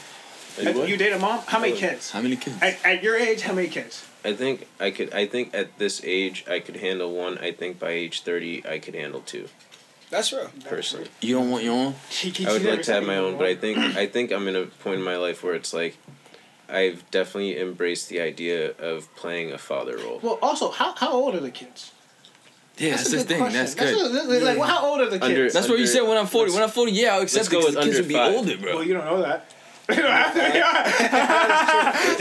I. You date a mom? How many would. kids? How many kids? At, at your age, how many kids? I think I could. I think at this age I could handle one. I think by age 30 I could handle two. That's real. Personally, You don't want your own? She, she I would like to have my own, but I think I think I'm in a point in my life where it's like, I've definitely embraced the idea of playing a father role. Well, also, how, how old are the kids? Yeah, that's, a the thing. question. That's good. a- that's like, well, how old are the kids? Under- That's what you said when I'm 40. When I'm 40, yeah, I'll accept let's go it 'cause with the kids under will be five. older, bro. well, you don't know that. You don't have to.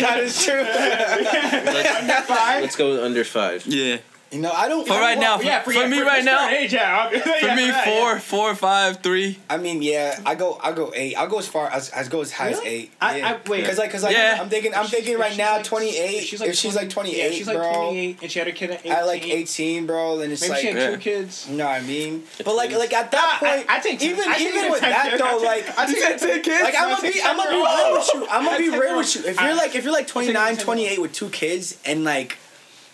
that is true. Let's, Five. let's go with under five. yeah. You know, I don't. For I right don't- now, yeah, for, for, for yeah, me for right now, current yeah. for Yeah, me, right, four, yeah. four, five, three. I mean, yeah, I go, I go eight. I'll go as far as, as go as high as eight. I- yeah. I- wait. Cause like, cause like, Yeah. I'm thinking, I'm thinking right now, like- 28. if she's if she's like 28, yeah, she's like 28, and she had a kid at 18. at like 18, bro, then it's Maybe like, she had two kids. you know what I mean? But like, like at that Ah, point, I take- even even with that though, like, I take ten kids. Like I'm I gonna be, I'm gonna be real with you. I'm gonna be real with you. If you're like, if you're like 29, 28 with two kids, and like.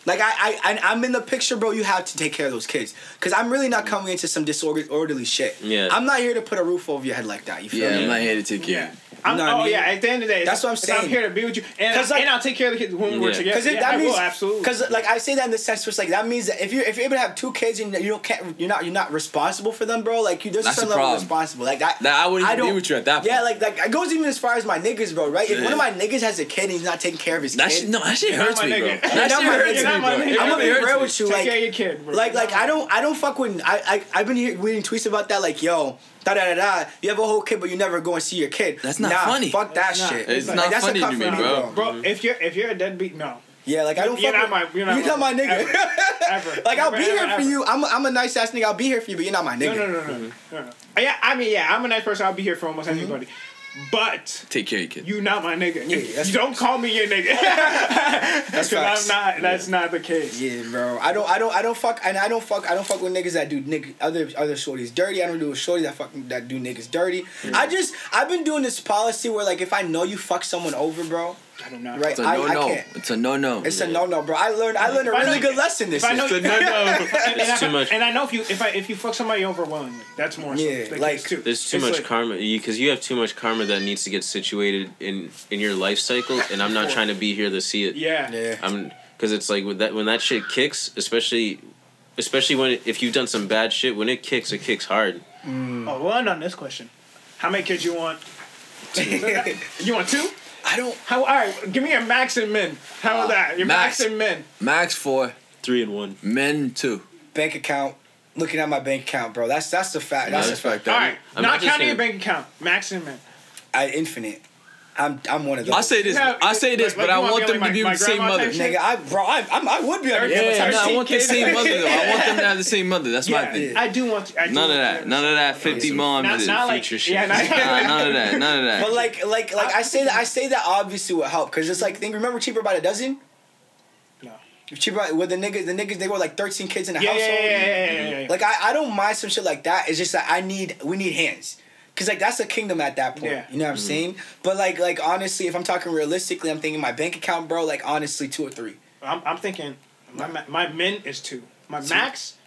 Like I, I, I, I'm in the picture, bro. You have to take care of those kids, cause I'm really not coming into some disorderly shit. Yeah. I'm not here to put a roof over your head like that. You feel Yeah, me? I'm not here to take care. Yeah. Of you. I'm, know what I oh mean? yeah. At the end of the day, That's what I'm it's- I'm here to be with you, and, 'Cause, like- and I'll take care of the kids when we're together. Because yeah, that I means, will, absolutely. Because like I say that in the sense, where it's like that means that if you if you're able to have two kids and you don't can't you're not you're not responsible for them, bro. Like you there's a That's certain the level of problem. responsible. Like that. That I wouldn't I even be with you at that point. Yeah, like like it goes even as far as my niggas, bro. Right? If one of my niggas has a kid and he's not taking care of his That kid, shit, no, that shit hurts me, bro. nigga. That You're shit hurts me, You're bro. I'm gonna be real with you. Like your kid. Like like I don't I don't fuck with I I I've been here reading tweets about that. Like yo. Da, da, da, da. You have a whole kid, but you never go and see your kid. That's not nah, funny. Fuck that not- shit. It's Like, not that's a funny cut to me, bro. Bro, if you're if you're a deadbeat, no, Yeah, like I don't You're fuck not with, my- you're not you're my- not my nigga. ever. like I'll Never, be here ever, for you. I'm a, I'm a nice ass nigga. I'll be here for you, but you're not my nigga. No, no, no, no, no, no. Yeah, I mean, yeah, I'm a nice person. I'll be here for almost mm-hmm. anybody. But Take care of your kid. you not my nigga. Yeah, If you don't call me your nigga. That's facts. I'm not. That's not the case. Yeah, bro. I don't, I don't, I don't fuck, and I don't fuck, I don't fuck with niggas that do nigga other other shorties dirty. I don't do with shorties that fuck that do niggas dirty. I just, I've been doing this policy where like if I know you fuck someone over, bro, I do not. Know. Right. It's a I- no I no. can't. It's a no no. It's a no no, bro. I learned I learned a If I really know- good lesson this if I year. know, It's a no-no. and, and It's I- too much. And I know if you if I if you fuck somebody overwhelmingly, that's more. so. Yeah, like, it's too, There's too it's much like- karma because you, have too much karma that needs to get situated in in your life cycle, and I'm not trying to be here to see it. Yeah. Yeah. I'm because it's like when that when that shit kicks, especially especially when if you've done some bad shit, when it kicks, it kicks hard. Oh, well, on this question, how many kids you want? you want two? I don't How? All right, give me a max and min. How about uh, that? Your max, max. and min. Max four, Three and one. men two. bank account. Looking at my bank account, bro. That's that's the fact. That's the fact. respect All I'm not not counting your bank account. Max and min. I infinite. I'm I'm one of those. I say this. Yeah, I say this, like- but like I wanna want be them like to my- be my the same mother. Nigga, I bro, I I'm, I would be on Yeah, other Yeah, no, I want the same mother though. I want them to have the same mother. That's my thing. I do want. I do None of want that. None of that. Fifty some- moms. Not, and- not like future shit. yeah, not, Nah, none of that. None of that. But like like like I say that I say that obviously would help because it's like think remember cheaper by the dozen. No. Cheaper by, with the niggas the niggas they were like thirteen kids in the Yeah, yeah, household. yeah, yeah, yeah, yeah, yeah. Like I, I don't mind some shit like that. It's just that I need we need hands. Cause like that's a kingdom at that point. Yeah. You know what I'm saying? But like like honestly, if I'm talking realistically, I'm thinking my bank account, bro. Like honestly, two or three. I'm, I'm thinking my ma- my min is two. My max.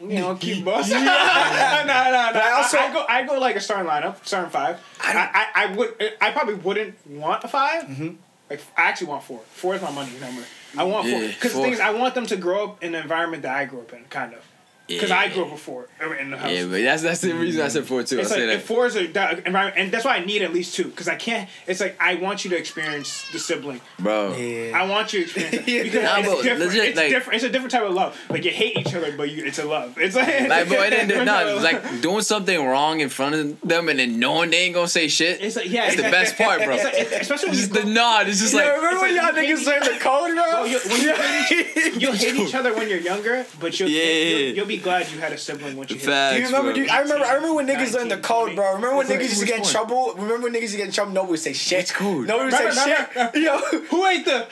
You know, keep bossing. no, no, no. But I also- I, go I go like a starting lineup, starting five. I I, don't- I, I would I probably wouldn't want a 5 Mm-hmm. Like I actually want four. Four is my money number. I want four because the thing is I want them to grow up in the environment that I grew up in, kind of. Because I grew up with four uh, in the house. Yeah, but that's that's the reason I said four too. I It's like say that. four is a that environment, and that's why I need at least two. Because I can't. It's like I want you to experience the sibling. Bro. Yeah. I want you to experience it because Nah, it's but different. legit, it's like- different. It's a different type of love. Like you hate each other, but you, it's a love. It's like Like, bro, it a ain't no, of like doing something wrong in front of them and then knowing they ain't gonna say shit. It's like yeah, It's the exactly. best part, bro. It's like, especially when It's you just the nod. It's just Yo, like remember when y'all niggas hate learned the code, bro? Bro, you, when you hate each, you'll hate each other when you're younger, but you'll, Yeah. you'll, you'll be glad you had a sibling once you hit. facts. Do you remember? bro. Dude, I remember. I remember when niggas learned the 19, code, bro. Remember when Which niggas used to get in trouble? Remember when niggas used to get in trouble? Nobody would say shit. Which code? Nobody would say shit. Yo, Who ate the?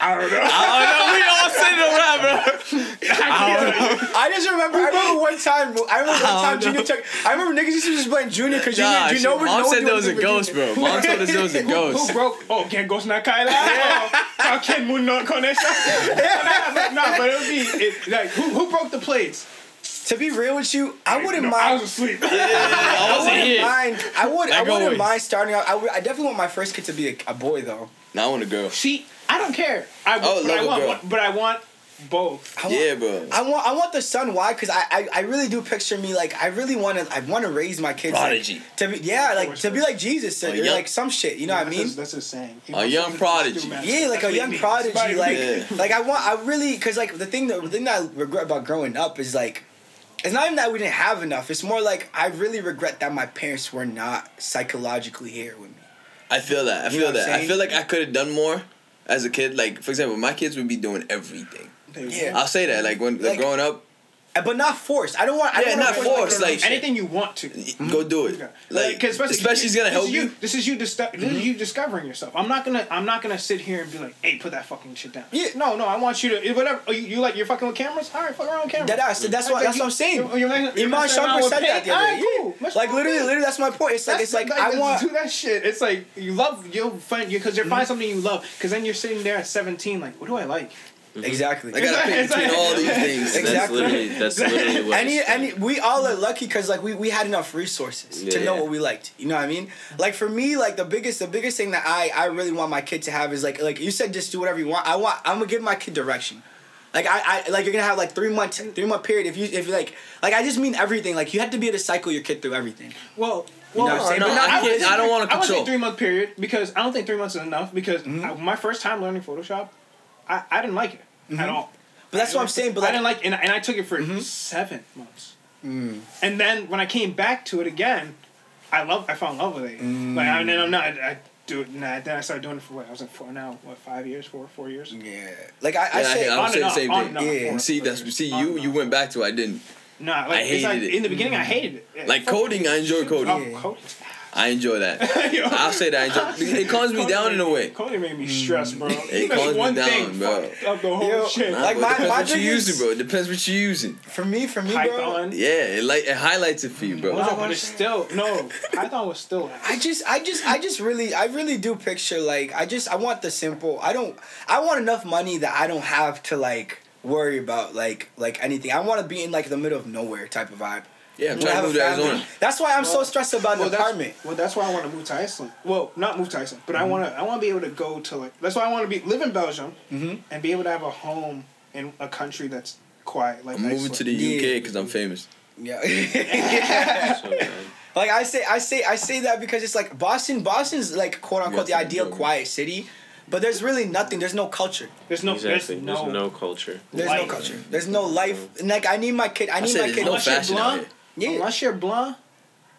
I don't know. Oh no, we all sitting around, bro. I just remember. I remember one time. I remember one time. Junior took. I remember niggas used to just blame Junior because Junior. Nah, you shit, know, Mom no said knew there was a ghost, bro. Mom told us there was a ghost. Who ghost. broke? Oh, can't ghost na Kyla. How can Moon not connection? No, but it would be it, like who who broke the plates? To be real with you, I wouldn't No, mind. I was asleep. I I wasn't wouldn't here. mind. I would. I wouldn't always. mind starting out. I, would, I definitely want my first kid to be a, a boy though. Now I want a girl. See, I don't care. I Oh, but I love a want girl. but I want both. I want, Yeah, bro. I want. I want the son. Why? Because I, I. I really do picture me like. I really want to. I want to raise my kids. like, Prodigy. to be. Yeah, like to be like Jesus or young- like some shit. You know what I That's mean? his- That's his saying. He A young prodigy. Yeah, like That's a young prodigy. That's Like. Yeah. like I want. I really because like the thing that the thing that I regret about growing up is like, it's not even that we didn't have enough. It's more like I really regret that my parents were not psychologically here with me. I feel that. I You feel know what I'm that. I feel like I could have done more as a kid. Like, for example, my kids would be doing everything. Yeah. I'll say that. Like when Like- like, growing up, But not forced. I don't want. I Yeah, don't wanna not force forced, my like- anything you want to. go do it. Yeah. Like, 'cause especially, he's gonna help is you. This is you. Dis- This is mm-hmm. you discovering yourself. I'm not gonna. I'm not gonna sit here and be like, "Hey, put that fucking shit down." Yeah. No, no. I want you to. Whatever. Oh, you, you like you're fucking with cameras? All right, fuck around with cameras. That ass. That's what. That's what I'm saying. You're, you're, you're Iman messing around Shumpert said that the other Alright, day. cool. Mess Like literally, literally, that's my point. It's like That's it's like like, I just want. do that shit. It's like you love you'll find you because you mm-hmm. find something you love because then you're sitting there at 17 like what do I like? Exactly. I gotta pick between all these things. Exactly. That's literally that's literally what. Any it's- any we all are lucky because like we, we had enough resources to Yeah. know what we liked. You know what I mean? Like for me, like the biggest the biggest thing that I I really want my kid to have is like like you said, just do whatever you want. I want I'm gonna give my kid direction. Like I, I like you're gonna have like three month three month period if you if you like like I just mean everything like you have to be able to cycle your kid through everything. Well, You know well, what I'm saying? no, But not- I would I don't wanna I would say three month period because I don't think three months is enough because Mm-hmm. I, my first time learning Photoshop, I, I didn't like it at mm-hmm. all. Mm-hmm. But that's what I'm saying. But I didn't like and, and I took it for mm-hmm. seven months. Mm. And then when I came back to it again, I love I fell in love with it. Like and then I'm not I, I do it nah, then I started doing it for what I was like four now what five years four four years. yeah, like I, I Yeah, say I, I on would say the same thing. Yeah. four- See, that's years. see you you went back to it. I didn't. Nah, like I it's like hated it. in the beginning I mm-hmm. hated it. Like coding, I enjoy coding. Oh, Yeah. coding. I enjoy that. Yo. I'll say that. I enjoy, it calms me Cody down in a way. Cody made me stressed, bro. It That's calms me one down, thing bro. up the whole Yo, shit. Nah, Like, bro, my- depends my what you biggest- using, bro. It depends what you're using. For me, for me, bro. Yeah, it like it highlights it for you, bro. No, but it's still no. Python was still. I just, I just, I just really, I really do picture like, I just, I want the simple. I don't, I want enough money that I don't have to like worry about like, like anything. I want to be in like the middle of nowhere type of vibe. Yeah, I'm When I trying to have move a to. Arizona. That's why I'm so stressed about Well, an that's, apartment. well, that's why I want to move to Iceland. Well, not move to Iceland, but Mm-hmm. I want to. I want to be able to go to like. That's why I want to be live in Belgium Mhm. and be able to have a home in a country that's quiet. Like I'm moving to the UK because I'm famous. Yeah. So like I say, I say, I say that because it's like Boston. Boston's like quote unquote the ideal bro. quiet city, but there's really nothing. There's no culture. There's no. exactly. There's no. There's no culture. There's Life. no culture. There's no life. And like I need my kid. I I need said my there's kid. no Unless you're fashion out blonde, here. Yeah. Unless you're blonde,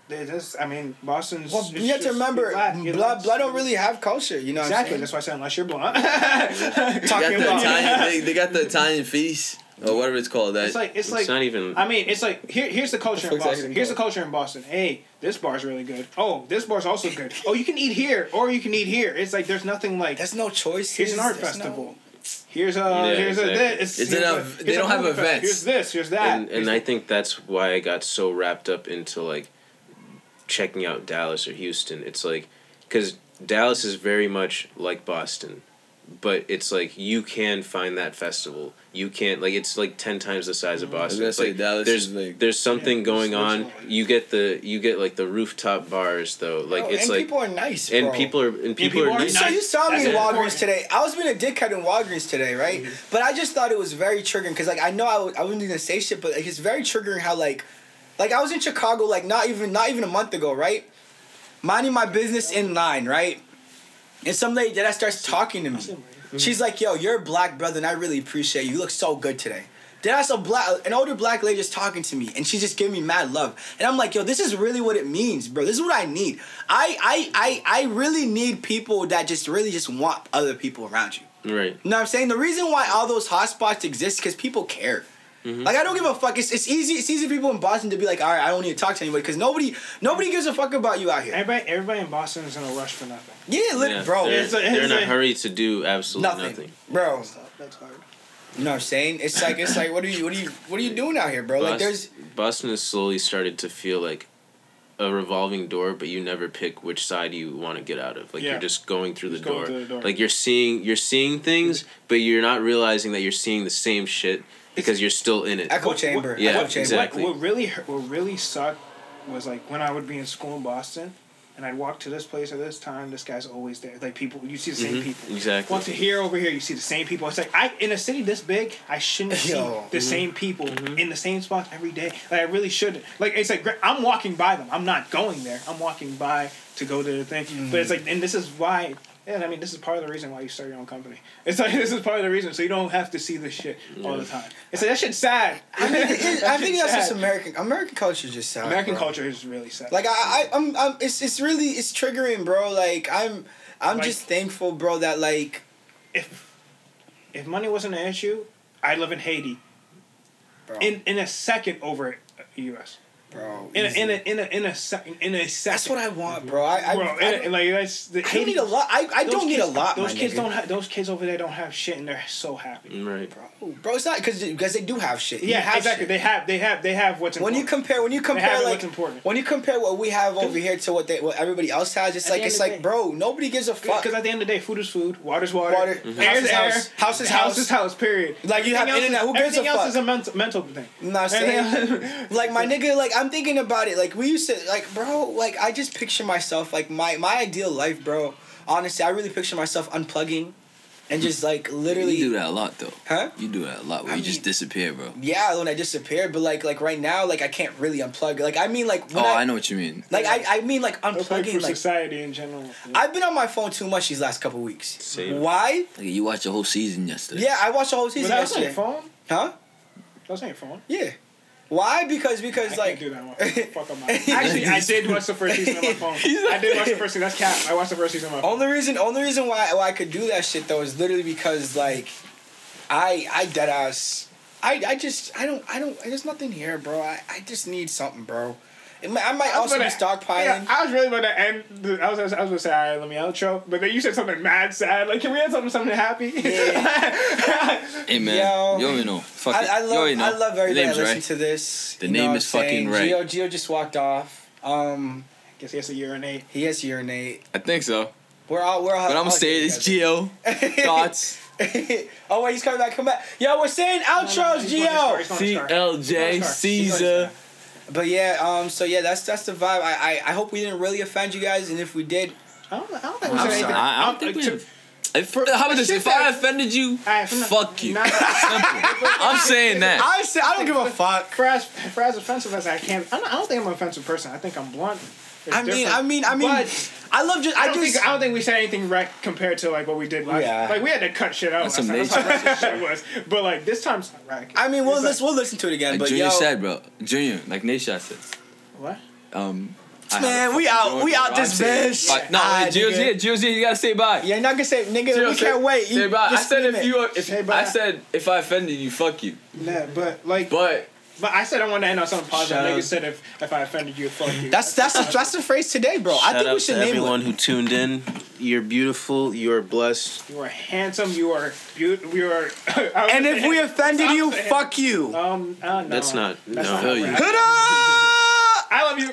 there's this. I mean, Boston's. Well, you have to remember, you're blood, black. blood don't really have culture. You know Exactly. what That's why I said unless you're blonde. They got Talking the about- Italian. They, they got the Italian feast or whatever it's called. That it's like it's It's like not even. I mean, it's like here. Here's the culture in What the fuck's Boston. that Here's the culture in Boston. Hey, this bar's really good. Oh, this bar's also good. Oh, you can eat here, or you can eat here. It's like there's nothing like. There's no choice. Here's an art There's festival. no- Here's a Yeah, here's exactly. a this. It's here's an a- they don't have events. Here's this. Here's that. and, and the- I think that's why I got so wrapped up into like checking out Dallas or Houston. It's like because Dallas is very much like Boston, but it's like you can find that festival. You can't like it's like ten times the size of Boston. gonna It's say like, Dallas there's is, like- there's something Yeah, going there's- on. there's- You get the you get like the rooftop bars though. Like Bro, it's and like people are nice. and people are and people, people are are nice. So you saw me That's in Walgreens important. today. I was being a dickhead in Walgreens today, right? Mm-hmm. But I just thought it was very triggering because, like, I know I, w- I wasn't gonna say shit, but like, it's very triggering how, like, like I was in Chicago, like, not even not even a month ago, right? Minding my business in line, right? And some lady that starts talking to me. Mm-hmm. She's like, "Yo, you're a black brother, and I really appreciate you. You look so good today." Then I saw black, an older black lady just talking to me, and she just gave me mad love, and I'm like, "Yo, this is really what it means, bro. This is what I need. I, I, I, I really need people that just really just want other people around you. Right. You know what I'm saying? The reason why all those hotspots exist because people care. Mm-hmm. Like I don't give a fuck. It's, it's easy. It's easy for people in Boston to be like, all right, I don't need to talk to anybody because nobody nobody gives a fuck about you out here. everybody everybody in Boston is in a rush for nothing. Yeah, lit, Yeah, bro. They're, It's a- they're in a a- hurry to do absolutely nothing, nothing. bro. That's hard. You know what I'm saying? It's like it's like what are you what are you what are you doing out here, bro? Like there's Boston has slowly started to feel like a revolving door, but you never pick which side you want to get out of. Like Yeah. you're just going through the going door. through the door. Like you're seeing you're seeing things, but you're not realizing that you're seeing the same shit because you're still in it. echo What- chamber. yeah, echo chamber. exactly. What, what really hurt- what really sucked was like when I would be in school in Boston, and I'd walk to this place at this time. This guy's always there. Like people, you see the same Mhm, people. exactly. Walk to here over here, you see the same people. It's like I in a city this big, I shouldn't see Yo. the mm-hmm. same people mm-hmm. in the same spot every day. Like I really shouldn't. Like it's like I'm walking by them. I'm not going there. I'm walking by to go to the thing. But it's mm. like, and this is why. And I mean, this is part of the reason why you start your own company. It's like this is part of the reason, so you don't have to see this shit all the time. It's like that shit's sad. I mean, it, it, I think shit's that's just. American. American culture is just sad. American bro. culture is really sad. Like I, I, I'm, I'm, it's, it's really, it's triggering, bro. Like I'm, I'm Like- just thankful, bro, that like, if if money wasn't an issue, I'd live in Haiti bro, in in a second over U.S. bro, In a, easy. in a in a in a second in a second. that's what I want, bro. I, I, bro. I, and, don't- like that's the I don't need a lot. I, I those don't need a kids- lot. Those my kids nigga. don't have. Those kids over there don't have shit, and they're so happy. Right. Bro, bro, it's not because because they do have shit. You Yeah, have exactly. shit. They have. They have. They have what's when you compare when you have compare it like what's important. when you compare what we have over here to what they what everybody else has, it's At like it's like the bro, nobody gives a fuck. Because at the end of the day, food is food, water's water, Water, air Mhm. house is is air, house, house is house house. is house. Period. Like, you have internet, who gives a everything else fuck? is a mental mental thing. You know what I'm Everything saying? like my nigga, like I'm thinking about it. Like we used to, like bro, like I just picture myself, like my my ideal life, bro. Honestly, I really picture myself unplugging, and just like literally, You do that a lot though. huh? You do that a lot where I you just disappear, bro. Yeah, when I disappeared, but like like right now, like I can't really unplug. Like I mean, like when Oh, I, I know what you mean. like I I mean like It's like for unplugging. Like society in general. I've been on my phone too much these last couple weeks. Same. Why? Like you watched the whole season yesterday. Yeah, I watched the whole But season that was on your yesterday. phone. Huh? That was on your phone. Yeah. Why? Because I because can't like do that. One. Fuck up my. Actually, I did watch the first season on my phone. I did watch the first season. That's cap. I watched the first season on my phone. Only reason, only reason why, why I could do that shit though is literally because like, I I dead ass, I I just I don't I don't there's nothing here, bro. I I just need something, bro. It might- I might I was also be gonna- stockpiling. Yeah, I was really about to end. The, I was I was gonna say, all right, let me outro, but then you said something mad sad. Like, can we end something something happy? Hey man, Yo. you already know. Fuck it. I, I you love already know. I love The everybody that name's listen right. to this. The You name is fucking saying? right. Geo Geo just walked off. Um, Guess he has to urinate. he has to urinate. I think so. We're all we're all. But I'm gonna say it's Geo. Thoughts. oh wait, he's coming back. Come back. Yo, we're saying outros, he's going to Gio. he's going to start. CLJ He's Caesar. But yeah, um, so yeah, that's that's the vibe. I, I I hope we didn't really offend you guys, and if we did, I don't, I don't think we I'm said sorry. anything. I, I don't think we. to- If, how about this? If I offended you, Alright, from the- fuck you. not- I'm saying that. I say I don't give a fuck. For as for as offensive as I can, I'm not, I don't think I'm an offensive person. I think I'm blunt. It's I mean. I mean, I mean, I love just I I, don't just think I don't think we said anything wreck compared to like what we did last. Yeah. Like we had to cut shit out. That's last some time. That's how nature racist shit was. But like this time's not wreck. I mean, we'll It's listen, we'll listen to it again. Like but Junior yo, said, bro. Junior, like Nisha said. What? Um, I Man, we out- we out this bitch. Fuck- No, Ah, wait, Gio's nigga. here. Gio's here. You gotta say bye. you're not gonna say, nigga, Gio, we say- can't wait. Say You- bye. I said if it. you, if Say bye. I said if I offended you, fuck you. Nah, but like, but, But I said I want to end on something positive. Shout Nigga out. said if if I offended you, fuck you. That's that's the, that's the phrase today, bro. I think out we should to name everyone it. who tuned in. You're beautiful. You're blessed. you are handsome. You are beautiful. You are. And if we offended you, fuck you. Um, uh, no. That's not- That's no. not Feel you. right. Hit up! I love you.